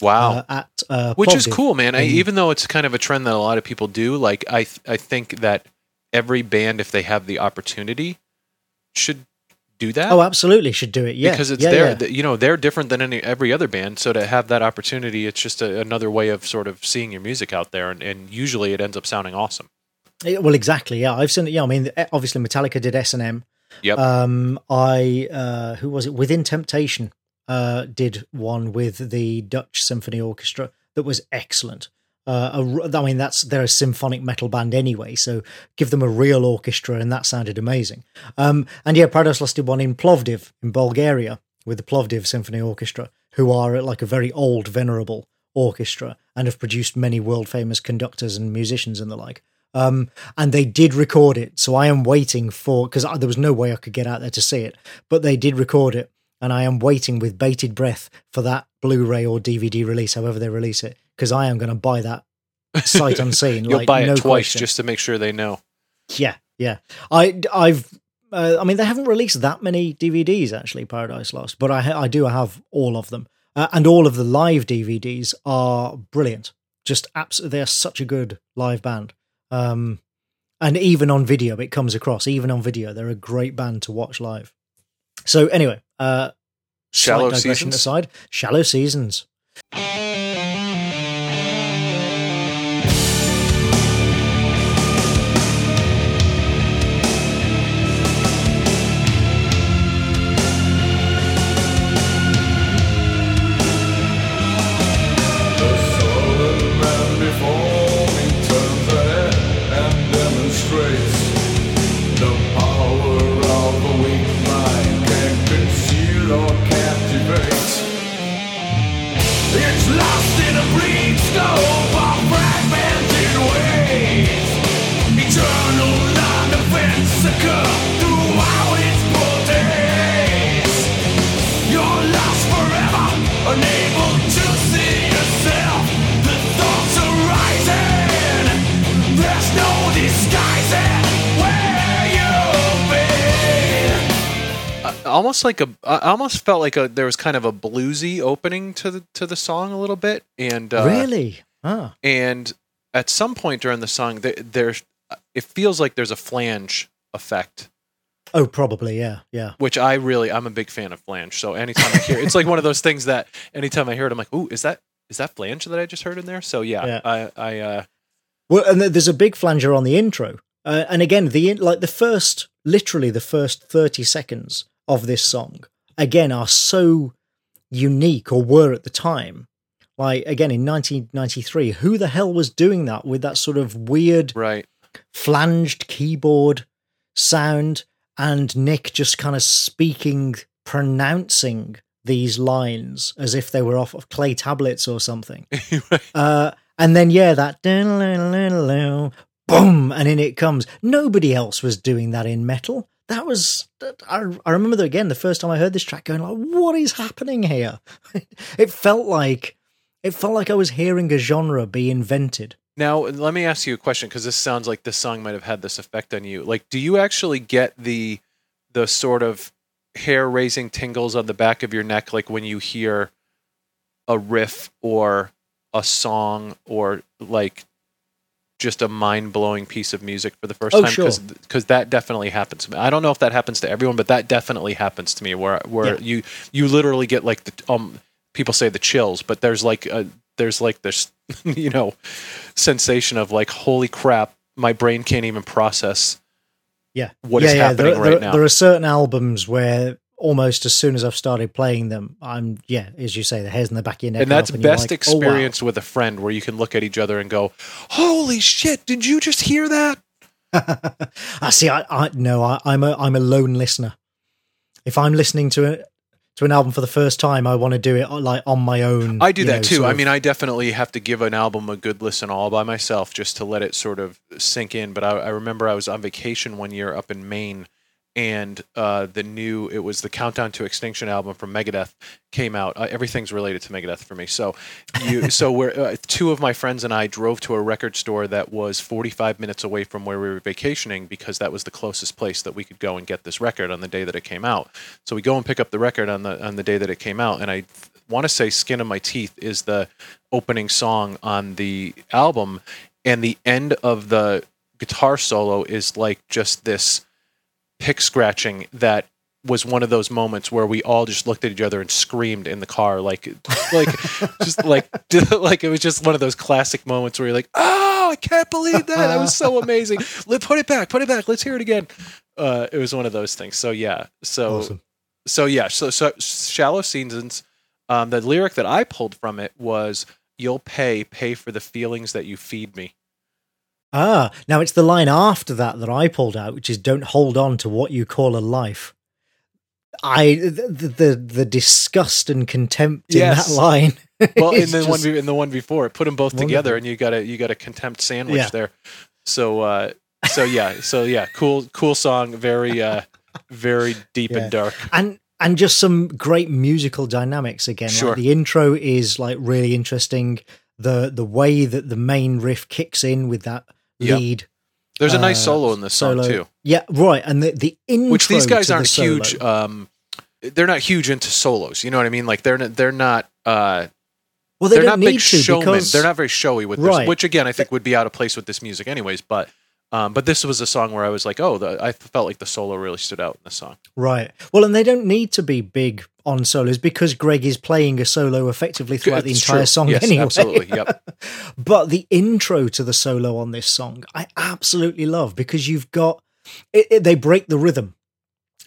wow, uh, at uh, which is cool, man. I, even though it's kind of a trend that a lot of people do, like I, th- I think that every band, if they have the opportunity, should do that. Oh, absolutely, should do it. Yeah, because it's yeah, their, yeah. you know, they're different than any every other band. So to have that opportunity, it's just a, another way of sort of seeing your music out there, and, and usually it ends up sounding awesome. Yeah, Well, exactly. Yeah, I've seen it. Yeah, I mean, eh, obviously, Metallica did S and M. Yep. Um, I uh, who was it? Within Temptation uh, did one with the Dutch Symphony Orchestra that was excellent. Uh, a I mean, that's they're a symphonic metal band anyway, so give them a real orchestra, and that sounded amazing. Um, and yeah, Paradise Lost did one in Plovdiv in Bulgaria with the Plovdiv Symphony Orchestra, who are like a very old, venerable orchestra and have produced many world famous conductors and musicians and the like. Um, and they did record it, so I am waiting for because there was no way I could get out there to see it, but they did record it, and I am waiting with bated breath for that Blu-ray or DVD release, however they release it, because I am going to buy that sight unseen. You'll like, buy it no twice question. just to make sure they know. Yeah, yeah. I, I've, uh, I mean, they haven't released that many DVDs actually, Paradise Lost, but I, I do have all of them, uh, and all of the live DVDs are brilliant. Just absolutely, they're such a good live band. Um, and even on video, it comes across. Even on video, they're a great band to watch live. So anyway, uh, Shallow digression Seasons? aside, shallow seasons. Almost like a I almost felt like a there was kind of a bluesy opening to the to the song a little bit and uh, really? Ah, and at some point during the song there, there's it feels like there's a flange effect oh, probably. Yeah, yeah. which I really I'm a big fan of flange so anytime I hear it's like one of those things that anytime I hear it I'm like ooh is that is that flange that I just heard in there so yeah, Yeah. I I uh Well, and th- there's a big flanger on the intro, uh, and again, the in- like the first, literally the first thirty seconds of this song, again, are so unique or were at the time. Like again in 1993, who the hell was doing that with that sort of weird right flanged keyboard sound and Nick just kind of speaking, pronouncing these lines as if they were off of clay tablets or something. Uh, and then yeah, that boom, and in it comes. Nobody else was doing that in metal. That was I, I remember again the first time I heard this track going like, what is happening here? it felt like it felt like I was hearing a genre be invented. Now, let me ask you a question because this sounds like this song might have had this effect on you. Like, do you actually get the the sort of hair raising tingles on the back of your neck, like when you hear a riff or a song or like just a mind blowing piece of music for the first Oh, time? sure. Because that definitely happens to me. I don't know if that happens to everyone, but that definitely happens to me. Where where Yeah. you you literally get like the um people say the chills, but there's like a there's like this you know sensation of like holy crap my brain can't even process Yeah. what yeah, is yeah. happening there, right there, now There are certain albums where almost as soon as I've started playing them, I'm yeah, as you say, the hairs in the back of your neck. and that's you're best like, oh, wow. experience with a friend where you can look at each other and go holy shit did you just hear that I see. I, I no, I, I'm a I'm a lone listener. If I'm listening to a, to an album for the first time, I want to do it uh, like on my own. i do that know, too i of- mean i definitely have to give an album a good listen all by myself just to let it sort of sink in but i, I remember i was on vacation one year up in maine and uh, the new it was the countdown to extinction album from megadeth came out. Uh, everything's related to megadeth for me. So you so we're uh, two of my friends and i drove to a record store that was 45 minutes away from where we were vacationing because that was the closest place that we could go and get this record on the day that it came out. So we go and pick up the record on the on the day that it came out and i want to say skin of my teeth is the opening song on the album and the end of the guitar solo is like just this pick scratching that was one of those moments where we all just looked at each other and screamed in the car like like just like like it was just one of those classic moments where you're like oh i can't believe that. That was so amazing. Let put it back put it back. Let's hear it again. Uh it was one of those things. So yeah. So Awesome. so yeah. So so shallow seasons um the lyric that i pulled from it was you'll pay pay for the feelings that you feed me Ah, now it's the line after that that I pulled out, which is "Don't hold on to what you call a life." I the the, the disgust and contempt in that line. well in the one in the one before it put them both Wonderful. together and you got a you got a contempt sandwich Yeah. there so uh so yeah so yeah cool cool song very uh very deep Yeah. and dark and and just some great musical dynamics again. Sure. Like the intro is like really interesting. The the way that the main riff kicks in with that Yep. lead. there's a nice uh, solo in this song solo. too Yeah, right. And the the intro, which these guys aren't solo- huge um they're not huge into solos you know what i mean like they're not, they're not uh well, they they're don't need big to showmen because they're not very showy with this which again i think would be out of place with this music anyways but um but this was a song where i was like oh the, i felt like the solo really stood out in the song right. Well, and they don't need to be big on solos because Greg is playing a solo effectively throughout the entire true. song yes, anyway. absolutely yep But the intro to the solo on this song, I absolutely love because you've got it, it- they break the rhythm.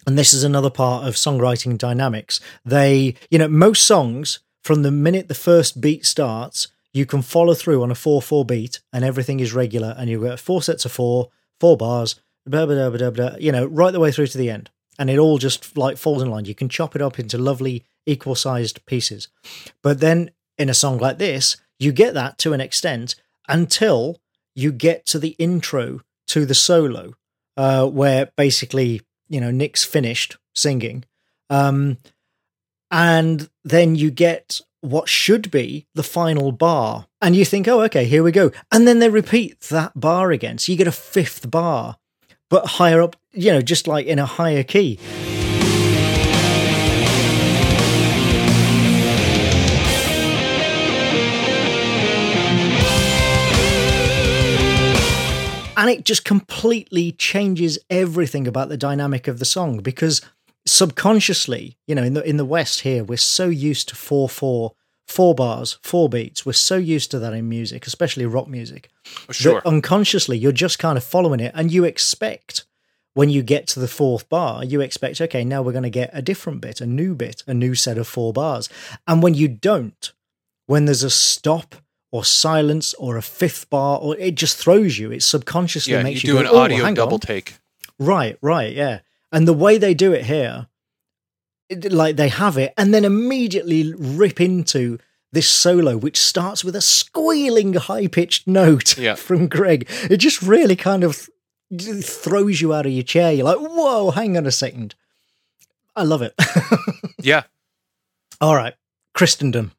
And this is another part of songwriting dynamics. They, you know, most songs from the minute the first beat starts, you can follow through on a 4 4 beat and everything is regular and you've got four sets of four, four bars, blah, blah, blah, blah, blah, you know, right the way through to the end. And it all just like falls in line. You can chop it up into lovely equal sized pieces. But then in a song like this, you get that to an extent until you get to the intro to the solo, uh, where basically, you know, Nick's finished singing. Um, and then you get what should be the final bar. And you think, oh, okay, here we go. And then they repeat that bar again. So you get a fifth bar, but higher up, you know, just like in a higher key. And it just completely changes everything about the dynamic of the song because subconsciously, you know, in the in the West here, we're so used to four four, four bars, four beats. We're so used to that in music, especially rock music. Sure. Unconsciously, you're just kind of following it, and you expect when you get to the fourth bar, you expect, okay, now we're going to get a different bit, a new bit, a new set of four bars. And when you don't, when there's a stop or silence or a fifth bar, or it just throws you. It subconsciously yeah, you makes do you, an go, "Oh, audio hang double on." take. Right, right, yeah. And the way they do it here, it, like they have it, and then immediately rip into this solo, which starts with a squealing, high pitched note Yeah. from Greg. It just really kind of th- throws you out of your chair. You're like, whoa, hang on a second. I love it. Yeah. All right, Christendom.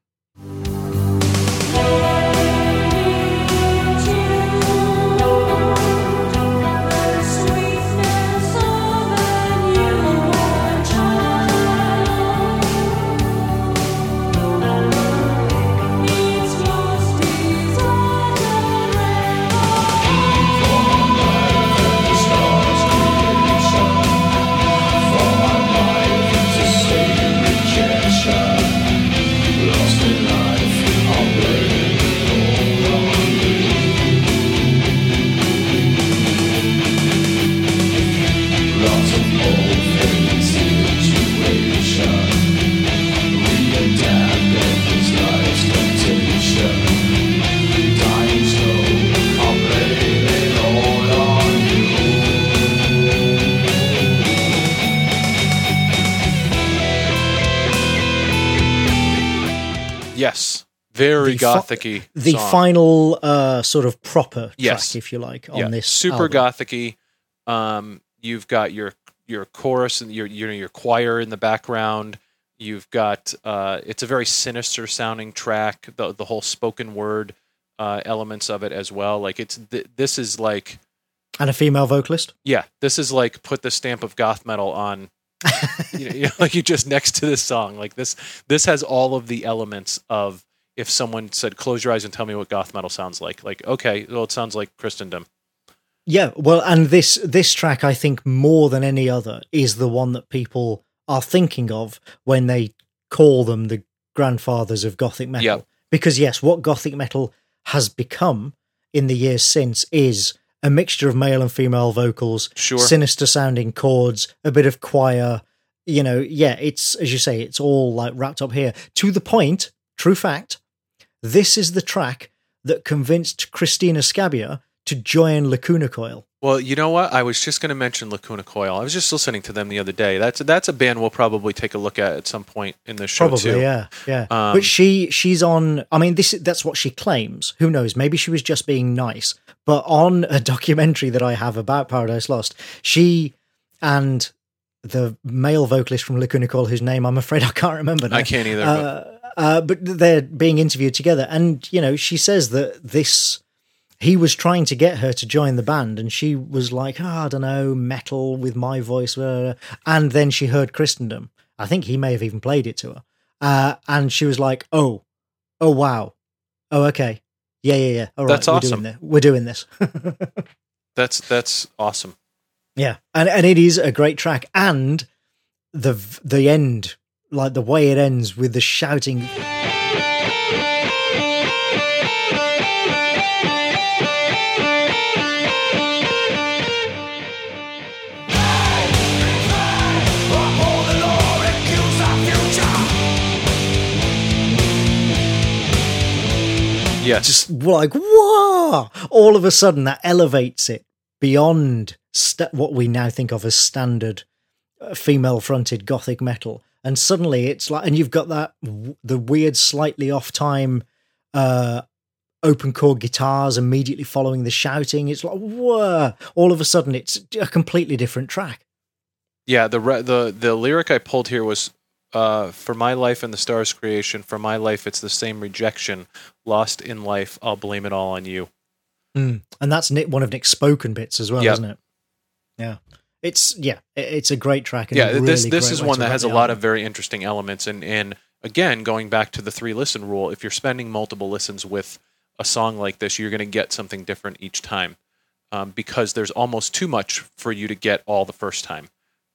Yes. Very The fi- gothicy. The song. final uh, sort of proper Yes. track, if you like, on yeah. this super album. gothicy. Um, you've got your your chorus and your your your choir in the background. You've got uh, it's a very sinister sounding track. The the whole spoken word uh, elements of it as well. Like it's th- this is like and a female vocalist. yeah, this is like put the stamp of goth metal on. you know, you know, like you just next to this song. Like this this has all of the elements of if someone said close your eyes and tell me what goth metal sounds like. Like okay, well it sounds like Christendom. Yeah, well, and this this track, I think, more than any other, is the one that people are thinking of when they call them the grandfathers of gothic metal. Yep. Because yes, what gothic metal has become in the years since is a mixture of male and female vocals, Sure. sinister sounding chords, a bit of choir. You know, yeah, it's as you say, it's all like wrapped up here. To the point, true fact, this is the track that convinced Cristina Scabbia to join Lacuna Coil. Well, you know what? I was just going to mention Lacuna Coil. I was just listening to them the other day. That's that's a band we'll probably take a look at at some point in the show Probably, too. yeah, yeah. Um, but she she's on. I mean, this that's what she claims. Who knows? Maybe she was just being nice. But on a documentary that I have about Paradise Lost, she and the male vocalist from Lacuna Coil, whose name I'm afraid I can't remember. Now, I can't either. but uh, uh, but they're being interviewed together, and you know, she says that this he was trying to get her to join the band, and she was like, oh, I don't know, metal with my voice, blah, blah, blah." and then she heard Christendom. I think he may have even played it to her, uh, and she was like, oh, oh wow, oh okay, yeah, yeah, yeah, all right, That's we're awesome. doing this. We're doing this. that's that's awesome. Yeah, and and it is a great track, and the the end, like the way it ends with the shouting. Yes. just like whoa! All of a sudden, that elevates it beyond st- what we now think of as standard uh, female-fronted gothic metal, and suddenly it's like, and you've got that the weird, slightly off-time uh, open chord guitars immediately following the shouting. It's like whoa! All of a sudden, it's a completely different track. Yeah, the re- the the lyric I pulled here was uh, for my life and the stars creation. For my life, it's the same rejection. Lost in life, I'll blame it all on you. And that's Nick, one of Nick's spoken bits as well, Yep. isn't it? Yeah. It's yeah, it's a great track. And yeah, really this this is one that has a lot of very interesting elements, and and again, going back to the three listen rule, if you're spending multiple listens with a song like this, you're going to get something different each time. um, because there's almost too much for you to get all the first time.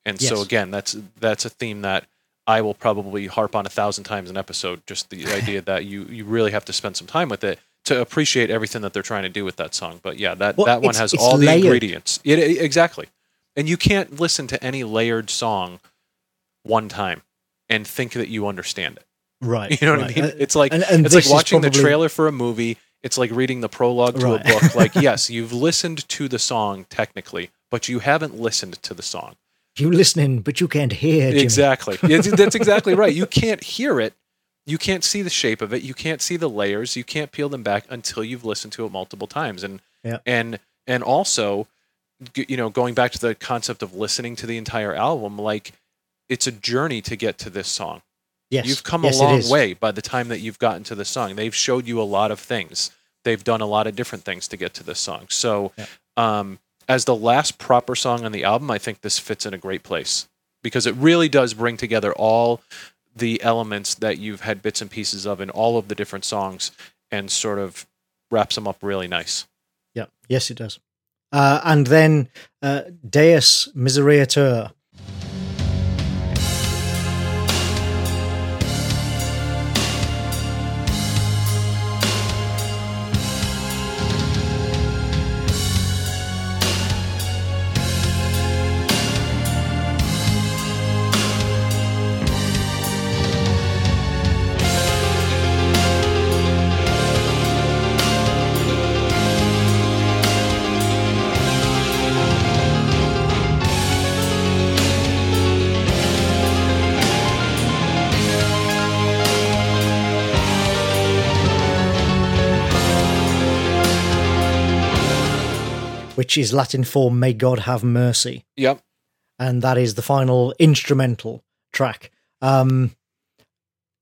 And so again, that's that's a theme that I will probably harp on a thousand times an episode. Just the idea that you you really have to spend some time with it to appreciate everything that they're trying to do with that song. But yeah, that Well, that one has all layered. the ingredients. It, it- exactly, and you can't listen to any layered song one time and think that you understand it. Right. You know what right. I mean? It's like and- and it's like watching the trailer for a movie. It's like reading the prologue to Right. a book. Like, yes, you've listened to the song technically, but you haven't listened to the song. You listening, but you can't hear. Jimmy. Exactly. That's exactly right. You can't hear it. You can't see the shape of it. You can't see the layers. You can't peel them back until you've listened to it multiple times. And Yeah. and and also, you know, going back to the concept of listening to the entire album, like it's a journey to get to this song. Yes. You've come yes, a long way by the time that you've gotten to the song. They've showed you a lot of things. They've done a lot of different things to get to this song. So, Yeah. um, as the last proper song on the album, I think this fits in a great place because it really does bring together all the elements that you've had bits and pieces of in all of the different songs and sort of wraps them up really nice. Yeah. Yes, it does. Uh, and then uh, Deus Misereatur. Which is Latin for "May God have mercy." Yep. and that is the final instrumental track, um,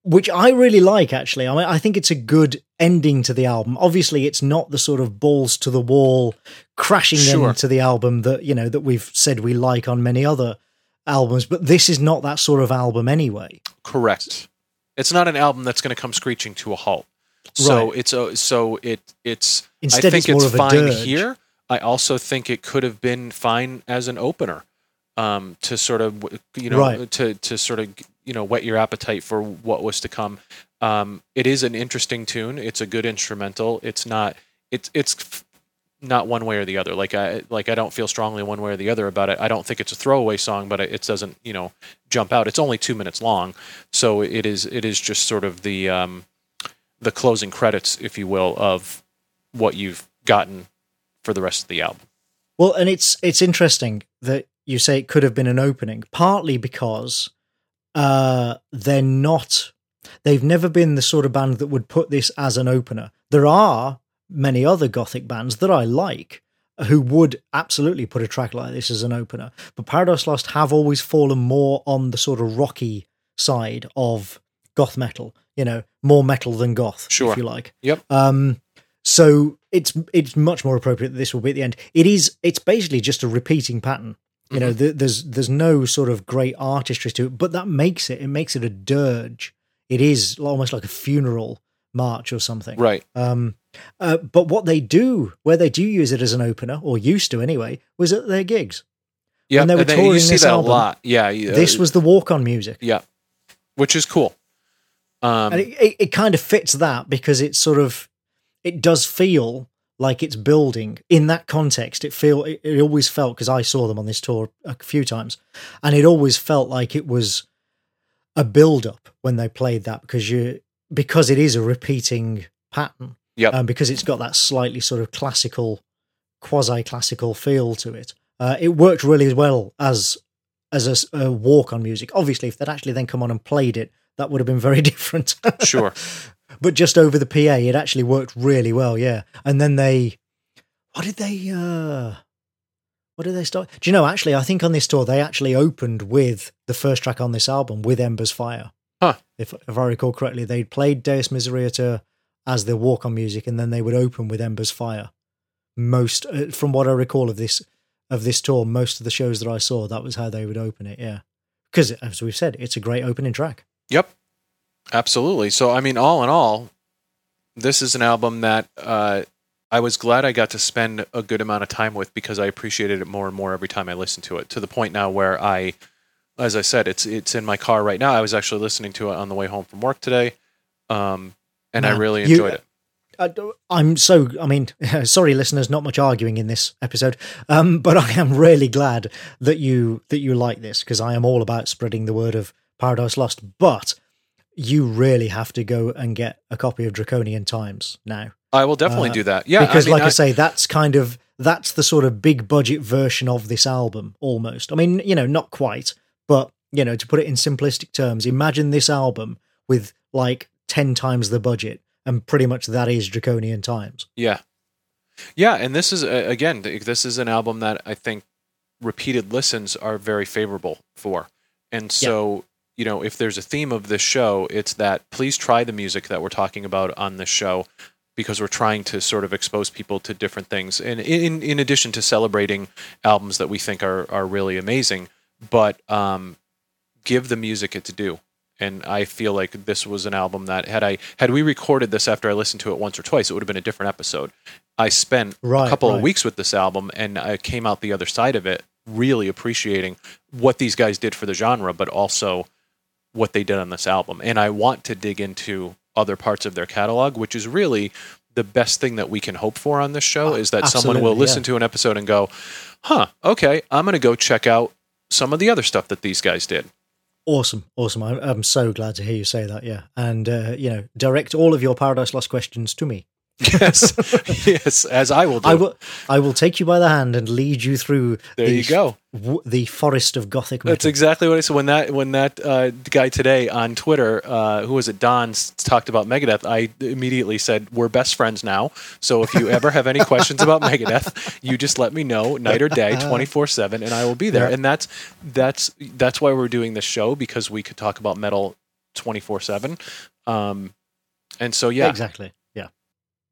which I really like. Actually, I mean, I think it's a good ending to the album. Obviously, it's not the sort of balls to the wall, crashing Sure. them to the album that you know that we've said we like on many other albums. But this is not that sort of album anyway. Correct. It's not an album that's going to come screeching to a halt. So Right. it's a so it it's Instead, I think it's more it's fine here. I also think it could have been fine as an opener um, to sort of you know Right. to to sort of you know whet your appetite for what was to come. Um, it is an interesting tune. It's a good instrumental. It's not it's it's not one way or the other. Like I like I don't feel strongly one way or the other about it. I don't think it's a throwaway song, but it, it doesn't you know jump out. It's only two minutes long, so it is it is just sort of the um, the closing credits, if you will, of what you've gotten for the rest of the album. Well, and it's it's interesting that you say it could have been an opening, partly because uh, they're not. They've never been the sort of band that would put this as an opener. There are many other gothic bands that I like who would absolutely put a track like this as an opener, but Paradise Lost have always fallen more on the sort of rocky side of goth metal. You know, more metal than goth, Sure. if you like. Yep. Um, so it's it's much more appropriate that this will be at the end. It is. It's basically just a repeating pattern. You know, th- there's there's no sort of great artistry to it, but that makes it. It makes it a dirge. It is almost like a funeral march or something. Right. Um, uh, but what they do, where they do use it as an opener, or used to anyway, was at their gigs. Yeah. they were and then touring you see this that album, a lot. Yeah. yeah, this was the walk on music. yeah, which is cool. Um, and it, it, it kind of fits that because it's sort of it does feel like it's building. In that context it feel it, it always felt because i saw them on this tour a few times and it always felt like it was a build up when they played that because you because it is a repeating pattern. And um, because it's got that slightly sort of classical quasi classical feel to it. Uh, it worked really well as as a a, walk on music. Obviously if they'd actually then come on and played it that would have been very different. Sure. but just over the PA, it actually worked really well. Yeah, and then they, what did they? uh What did they start? Do you know? Actually, I think on this tour they actually opened with the first track on this album with Ember's Fire. Huh. If if I recall correctly, they played Deus Misereatur as their walk on music, and then they would open with Ember's Fire. Most, uh, from what I recall of this of this tour, most of the shows that I saw, that was how they would open it. Yeah, because as we've said, it's a great opening track. Yep. Absolutely. So I mean, all in all, this is an album that uh, I was glad I got to spend a good amount of time with because I appreciated it more and more every time I listened to it. To the point now where I, as I said, it's it's in my car right now. I was actually listening to it on the way home from work today, um, and I really You- enjoyed it. I, I'm so, I mean, sorry, listeners, not much arguing in this episode, um, but I am really glad that you that you like this because I am all about spreading the word of Paradise Lost. But you really have to go and get a copy of Draconian Times now. I will definitely Uh, do that. Yeah, because I mean, like I, say that's kind of that's the sort of big budget version of this album almost i mean you know not quite but you know to put it in simplistic terms imagine this album with like 10 times the budget and pretty much that is draconian times Yeah. Yeah, and this is uh, again, this is an album that I think repeated listens are very favorable for. And so, you know, if there's a theme of this show, it's that please try the music that we're talking about on this show because we're trying to sort of expose people to different things. And in in addition to celebrating albums that we think are are really amazing, but um give the music its due. And I feel like this was an album that had I had we recorded this after I listened to it once or twice, it would have been a different episode. I spent Right, a couple right. of weeks with this album, and I came out the other side of it really appreciating what these guys did for the genre, but also what they did on this album. And I want to dig into other parts of their catalog, which is really the best thing that we can hope for on this show is that someone will listen yeah. to an episode and go, "Huh, okay, I'm going to go check out some of the other stuff that these guys did." awesome awesome I, i'm so glad to hear you say that yeah and uh, you know direct all of your paradise lost questions to me Yes, yes, as I will do. I will. I will take you by the hand and lead you through. There the, you go. w- the forest of gothic metal. That's exactly what I said when that when that uh, guy today on Twitter, uh, who was it, Don, talked about Megadeth. I immediately said we're best friends now. So if you ever have any questions about Megadeth, you just let me know, night or day, twenty four seven, and I will be there. Yeah. And that's that's that's why we're doing this show because we could talk about metal twenty four seven. Um, and so yeah, Exactly.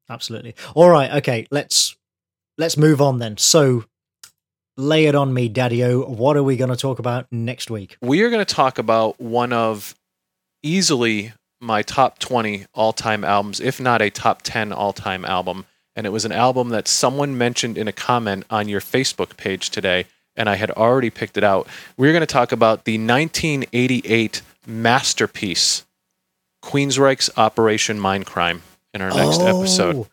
Absolutely. All right. Okay. Let's let's move on then. So, lay it on me, Daddy-O. What are we going to talk about next week? we are going to talk about one of easily my top 20 all time albums, if not a top 10 all time album. And it was an album that someone mentioned in a comment on your Facebook page today, and I had already picked it out. We're going to talk about the 1988 masterpiece, Queensryche's Operation Mindcrime, in our next episode. Oh,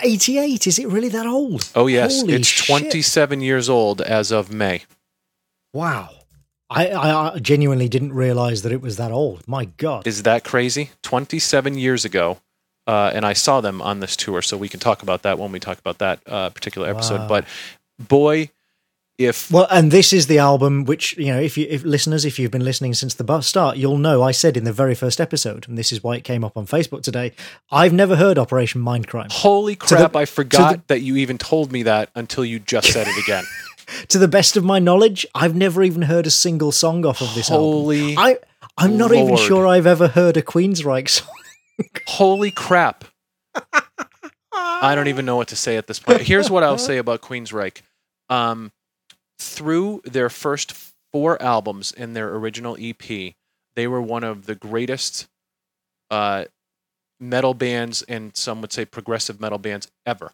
88. Is it really that old? Oh, yes. Holy it's shit. 27 years old as of May. Wow. I, I, I genuinely didn't realize that it was that old. My God. Is that crazy? 27 years ago. Uh, and I saw them on this tour, so we can talk about that when we talk about that uh, particular episode. Wow. But boy, if Well, and this is the album which you know, if you, if listeners, if you've been listening since the start, you'll know I said in the very first episode, and this is why it came up on Facebook today. I've never heard Operation Mindcrime. holy the- crap, I forgot the- that you even told me that until you just said it again. To the best of my knowledge, I've never even heard a single song off of this album. Holy album. I I'm not even sure I've ever heard a Queensryche song. Holy crap. I don't even know what to say at this point. Here's what I'll say about Queensryche. Um, through their first four albums and their original EP, they were one of the greatest uh, metal bands and some would say progressive metal bands ever.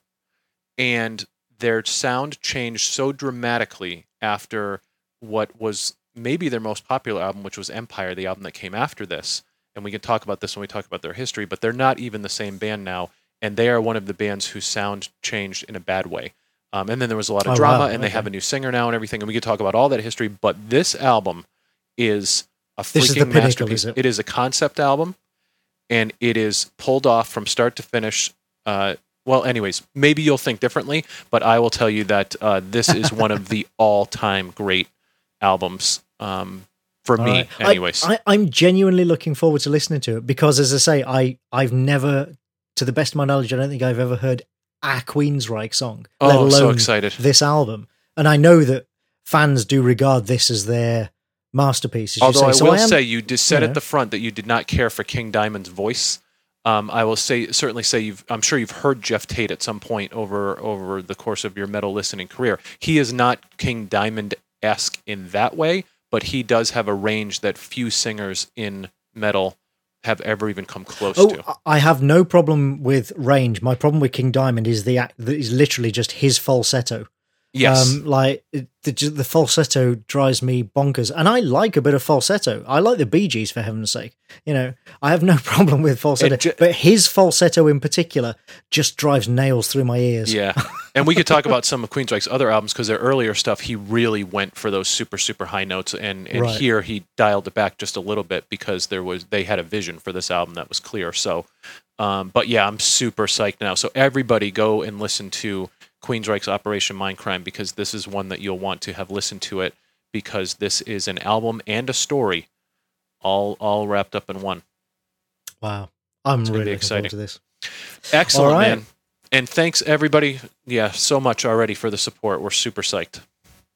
And their sound changed so dramatically after what was maybe their most popular album, which was Empire, the album that came after this. And we can talk about this when we talk about their history, but they're not even the same band now. And they are one of the bands whose sound changed in a bad way. Um, and then there was a lot of Oh, drama, wow. and they have a new singer now and everything. And we could talk about all that history, but this album is a freaking is masterpiece. is it? it is a concept album, and it is pulled off from start to finish. Uh, well, anyways, maybe you'll think differently, but I will tell you that uh, this is one of the all-time great albums um, for All me. right. Anyways, I, I'm genuinely looking forward to listening to it because, as I say, I I've never, to the best of my knowledge, I don't think I've ever heard a Queensryche song, let oh, alone so excited! this album. And I know that fans do regard this as their masterpiece. As Although I. So will am- say, you just said you at the front that you did not care for King Diamond's voice. Um, I will say certainly say you've. I'm sure you've heard Geoff Tate at some point over over the course of your metal listening career. He is not King Diamond esque in that way, but he does have a range that few singers in metal have ever even come close Oh, to. I have no problem with range. My problem with King Diamond is the act that is literally just his falsetto. Yes. Um, like it- the, the falsetto drives me bonkers, and I like a bit of falsetto. I like the Bee Gees for heaven's sake. You know, I have no problem with falsetto, ju- but his falsetto in particular just drives nails through my ears. Yeah. And we could talk about some of Queensryche's other albums because their earlier stuff, he really went for those super, super high notes. And, and Right. here he dialed it back just a little bit because there was they had a vision for this album that was clear. So, um, but yeah, I'm super psyched now. So everybody go and listen to Queensryche's Operation Mindcrime because this is one that you'll want to have listened to it because this is an album and a story all all wrapped up in one. Wow, I'm gonna really be looking forward exciting. to this. Excellent, right. man. And thanks everybody, yeah, so much already for the support. We're super psyched.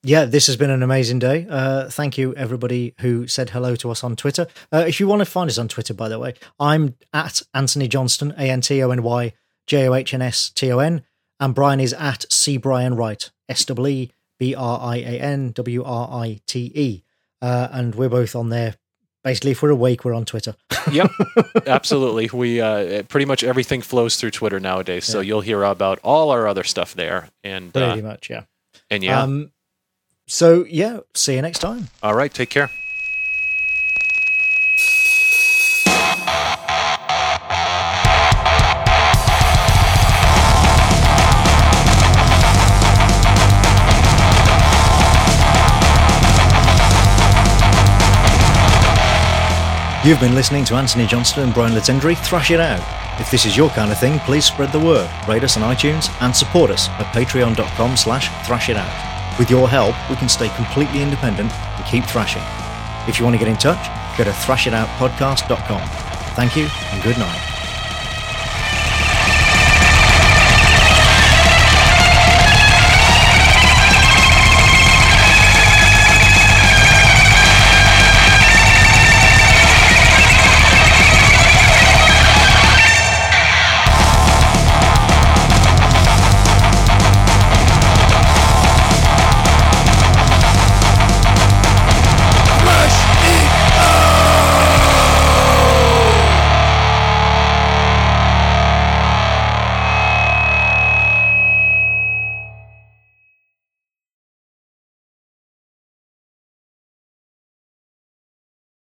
Yeah, this has been an amazing day. Uh, thank you, everybody who said hello to us on Twitter. Uh, if you want to find us on Twitter, by the way, I'm at Antony Johnston, A N T O N Y J O H N S T O N, and Brian is at C Brian Wright, S W E B R I A N W R I T E. Uh, and we're both on there. Basically, if we're awake, we're on Twitter. Yep, absolutely. We uh, pretty much everything flows through Twitter nowadays, so Yeah. you'll hear about all our other stuff there. And Pretty uh, much, yeah. and yeah, Um, so, yeah, see you next time. all right. Take care. You've been listening to Antony Johnston and Brian LaTendre Thrash It Out. If this is your kind of thing, please spread the word, rate us on iTunes, and support us at patreon.com slash thrash it out. With your help, we can stay completely independent and keep thrashing. If you want to get in touch, go to thrashitoutpodcast.com. Thank you and good night.